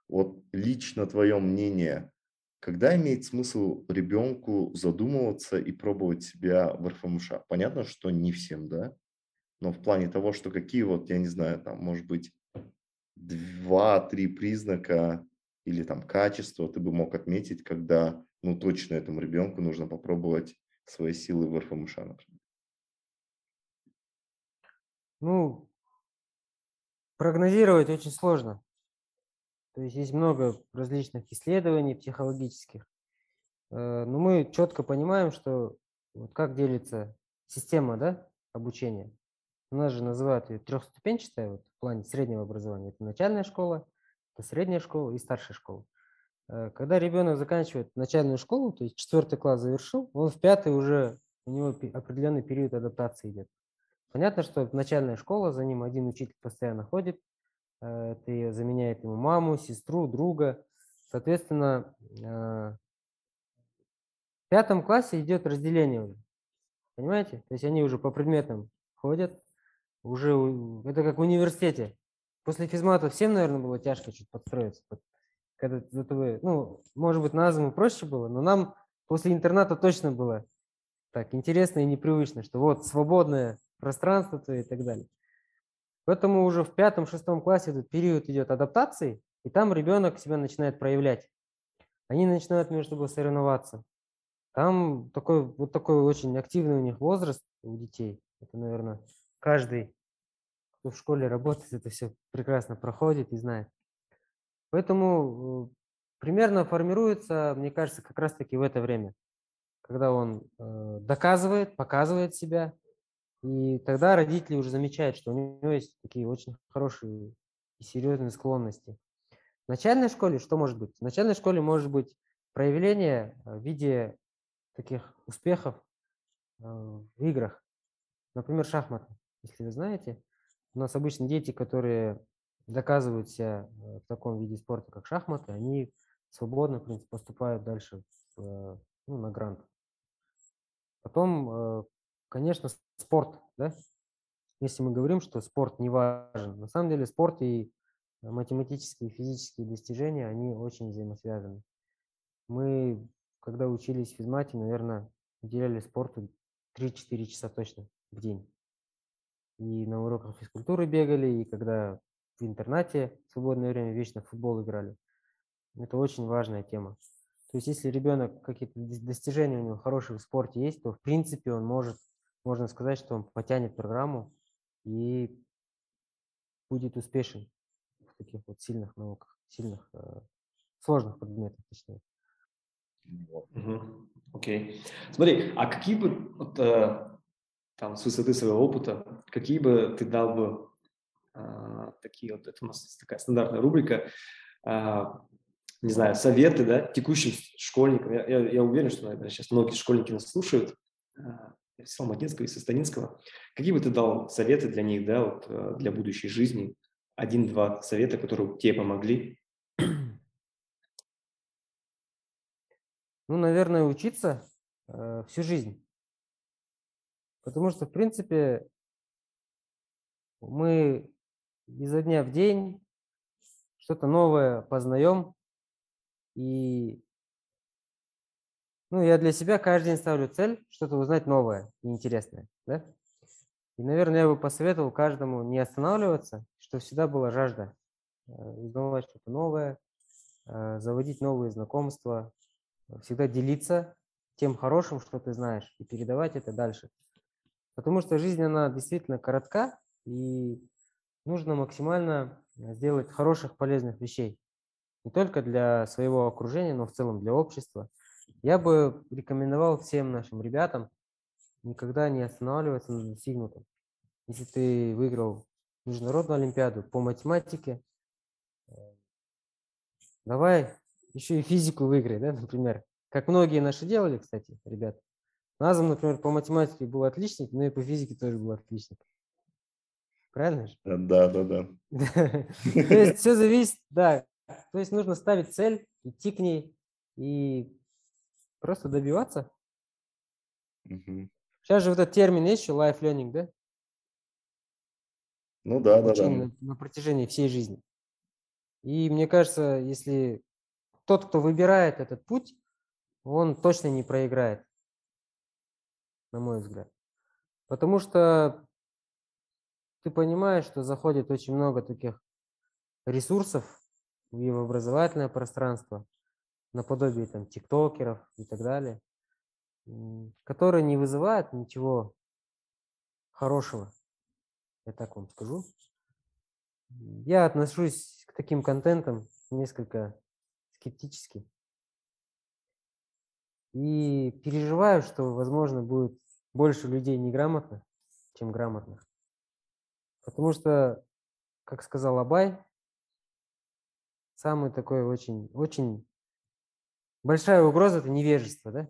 Вот лично твое мнение, когда имеет смысл ребенку задумываться и пробовать себя в РФМШ? Понятно, что не всем, да? Но в плане того, что какие вот, я не знаю, там, может быть, два-три признака или там качества ты бы мог отметить, когда, ну, точно этому ребенку нужно попробовать свои силы в РФМШ, например? Ну, Прогнозировать очень сложно. То есть есть много различных исследований психологических. Э, но мы четко понимаем, что вот как делится система да, обучения. У нас же называют ее трехступенчатая вот, в плане среднего образования. Это начальная школа, это средняя школа и старшая школа. Э, когда ребенок заканчивает начальную школу, то есть четвертый класс завершил, он в пятый уже, у него определенный период адаптации идет. Понятно, что начальная школа, за ним один учитель постоянно ходит, э, это заменяет ему маму, сестру, друга. Соответственно, э, в пятом классе идет разделение уже. Понимаете? То есть они уже по предметам ходят. Уже это как в университете. После физмата всем, наверное, было тяжко чуть подстроиться. Когда вы, ну, может быть, на проще было, но нам после интерната точно было так интересно и непривычно, что вот свободная пространство твое и так далее. Поэтому уже в пятом-шестом классе этот период идет адаптации, и там ребенок себя начинает проявлять. Они начинают между собой соревноваться. Там такой, вот такой очень активный у них возраст у детей. Это, наверное, каждый, кто в школе работает, это все прекрасно проходит и знает. Поэтому э, примерно формируется, мне кажется, как раз-таки в это время, когда он э, доказывает, показывает себя, и тогда родители уже замечают, что у него есть такие очень хорошие и серьезные склонности. В начальной школе что может быть? В начальной школе может быть проявление э, в виде таких успехов э, в играх. Например, шахматы. Если вы знаете, у нас обычно дети, которые доказывают себя э, в таком виде спорта, как шахматы, они свободно, в принципе, поступают дальше в, ну, на грант. Потом конечно, спорт, да? Если мы говорим, что спорт не важен, на самом деле спорт и математические и физические достижения, они очень взаимосвязаны. Мы, когда учились в физмате, наверное, уделяли спорту 3-4 часа точно в день. И на уроках физкультуры бегали, и когда в интернате в свободное время вечно в футбол играли. Это очень важная тема. То есть если ребенок какие-то достижения у него хорошие в спорте есть, то в принципе он может можно сказать, что он потянет программу и будет успешен в таких вот сильных науках, сильных, э, сложных предметах, точнее. Окей. Okay. Смотри, а какие бы, вот, э, там, с высоты своего опыта, какие бы ты дал бы э, такие вот, это у нас такая стандартная рубрика, э, не знаю, советы, да, текущим школьникам. Я, я, я уверен, что, наверное, сейчас многие школьники нас слушают. Э, Соломатинского и Состанинского. Какие бы ты дал советы для них, да, вот, э, для будущей жизни? Один-два совета, которые тебе помогли? Ну, наверное, учиться, э, всю жизнь. Потому что, в принципе, мы изо дня в день что-то новое познаем. И ну, я для себя каждый день ставлю цель что-то узнать новое и интересное. Да? И, наверное, я бы посоветовал каждому не останавливаться, что всегда была жажда э, узнавать что-то новое, э, заводить новые знакомства, всегда делиться тем хорошим, что ты знаешь, и передавать это дальше. Потому что жизнь, она действительно коротка, и нужно максимально сделать хороших, полезных вещей. Не только для своего окружения, но в целом для общества. Я бы рекомендовал всем нашим ребятам никогда не останавливаться на достигнутом. Если ты выиграл международную олимпиаду по математике, э, давай еще и физику выиграй, да, например. Как многие наши делали, кстати, ребят. Назом, например, по математике был отличник, но и по физике тоже был отличник. Правильно же? Да, да, да. То есть все зависит, да. То есть нужно ставить цель, идти к ней и просто добиваться. Сейчас же вот этот термин есть еще, life learning, да? Ну да, да, да. На, на протяжении всей жизни. И мне кажется, если тот, кто выбирает этот путь, он точно не проиграет, на мой взгляд. Потому что ты понимаешь, что заходит очень много таких ресурсов в образовательное пространство, наподобие там тиктокеров и так далее, которые не вызывают ничего хорошего, я так вам скажу. Я отношусь к таким контентам несколько скептически. И переживаю, что, возможно, будет больше людей неграмотных, чем грамотных. Потому что, как сказал Абай, самый такой очень, очень большая угроза – это невежество, да?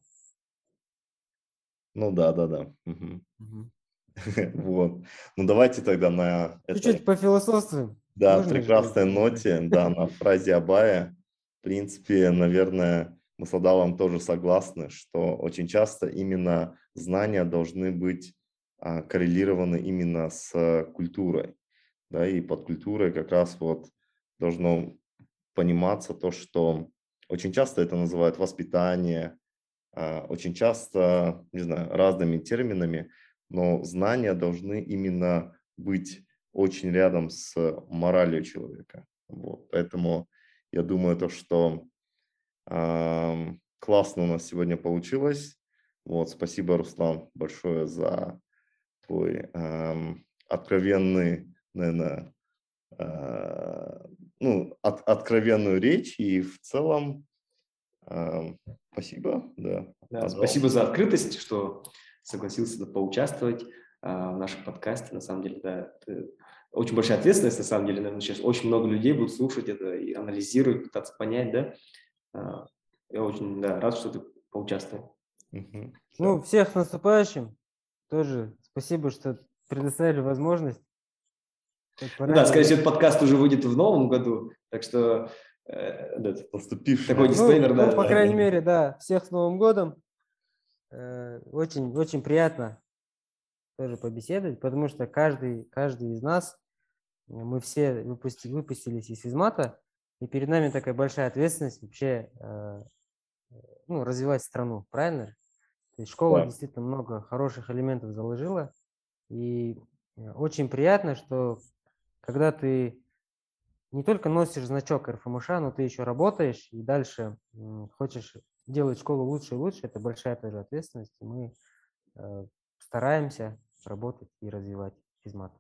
Ну да, да, да. Угу. Угу. Вот. Ну давайте тогда на... Чуть-чуть этой... пофилософствуем. Да, Можно прекрасной ноте, да, на фразе Абая. В принципе, наверное, мы с Адалом тоже согласны, что очень часто именно знания должны быть а, коррелированы именно с культурой. Да, и под культурой как раз вот должно пониматься то, что очень часто это называют воспитание, а, очень часто, не знаю, разными терминами, но знания должны именно быть очень рядом с моралью человека. Вот. Поэтому я думаю, то, что э, классно у нас сегодня получилось. Вот, спасибо, Руслан, большое за твой э, откровенный, наверное, э, ну, от, откровенную речь и в целом э, спасибо, да. да спасибо за открытость, что согласился поучаствовать а, в нашем подкасте. На самом деле, да, это очень большая ответственность, на самом деле, наверное, сейчас очень много людей будут слушать это и анализировать, пытаться понять, да. А, я очень да, рад, что ты поучаствовал. Ну, всех с наступающим. Тоже спасибо, что предоставили возможность. Ну, да, скорее всего, этот подкаст уже выйдет в новом году, так что э, да, поступивший. Такой дисклеймер, ну, да. Ну, по крайней мере, да, всех с Новым годом. Э, очень, очень приятно тоже побеседовать, потому что каждый, каждый из нас, мы все выпусти, выпустились из физмата, и перед нами такая большая ответственность вообще э, ну, развивать страну, правильно? То есть школа да. действительно много хороших элементов заложила, и очень приятно, что когда ты не только носишь значок РФМШ, но ты еще работаешь и дальше хочешь делать школу лучше и лучше, это большая тоже ответственность. И мы э, стараемся работать и развивать физмат.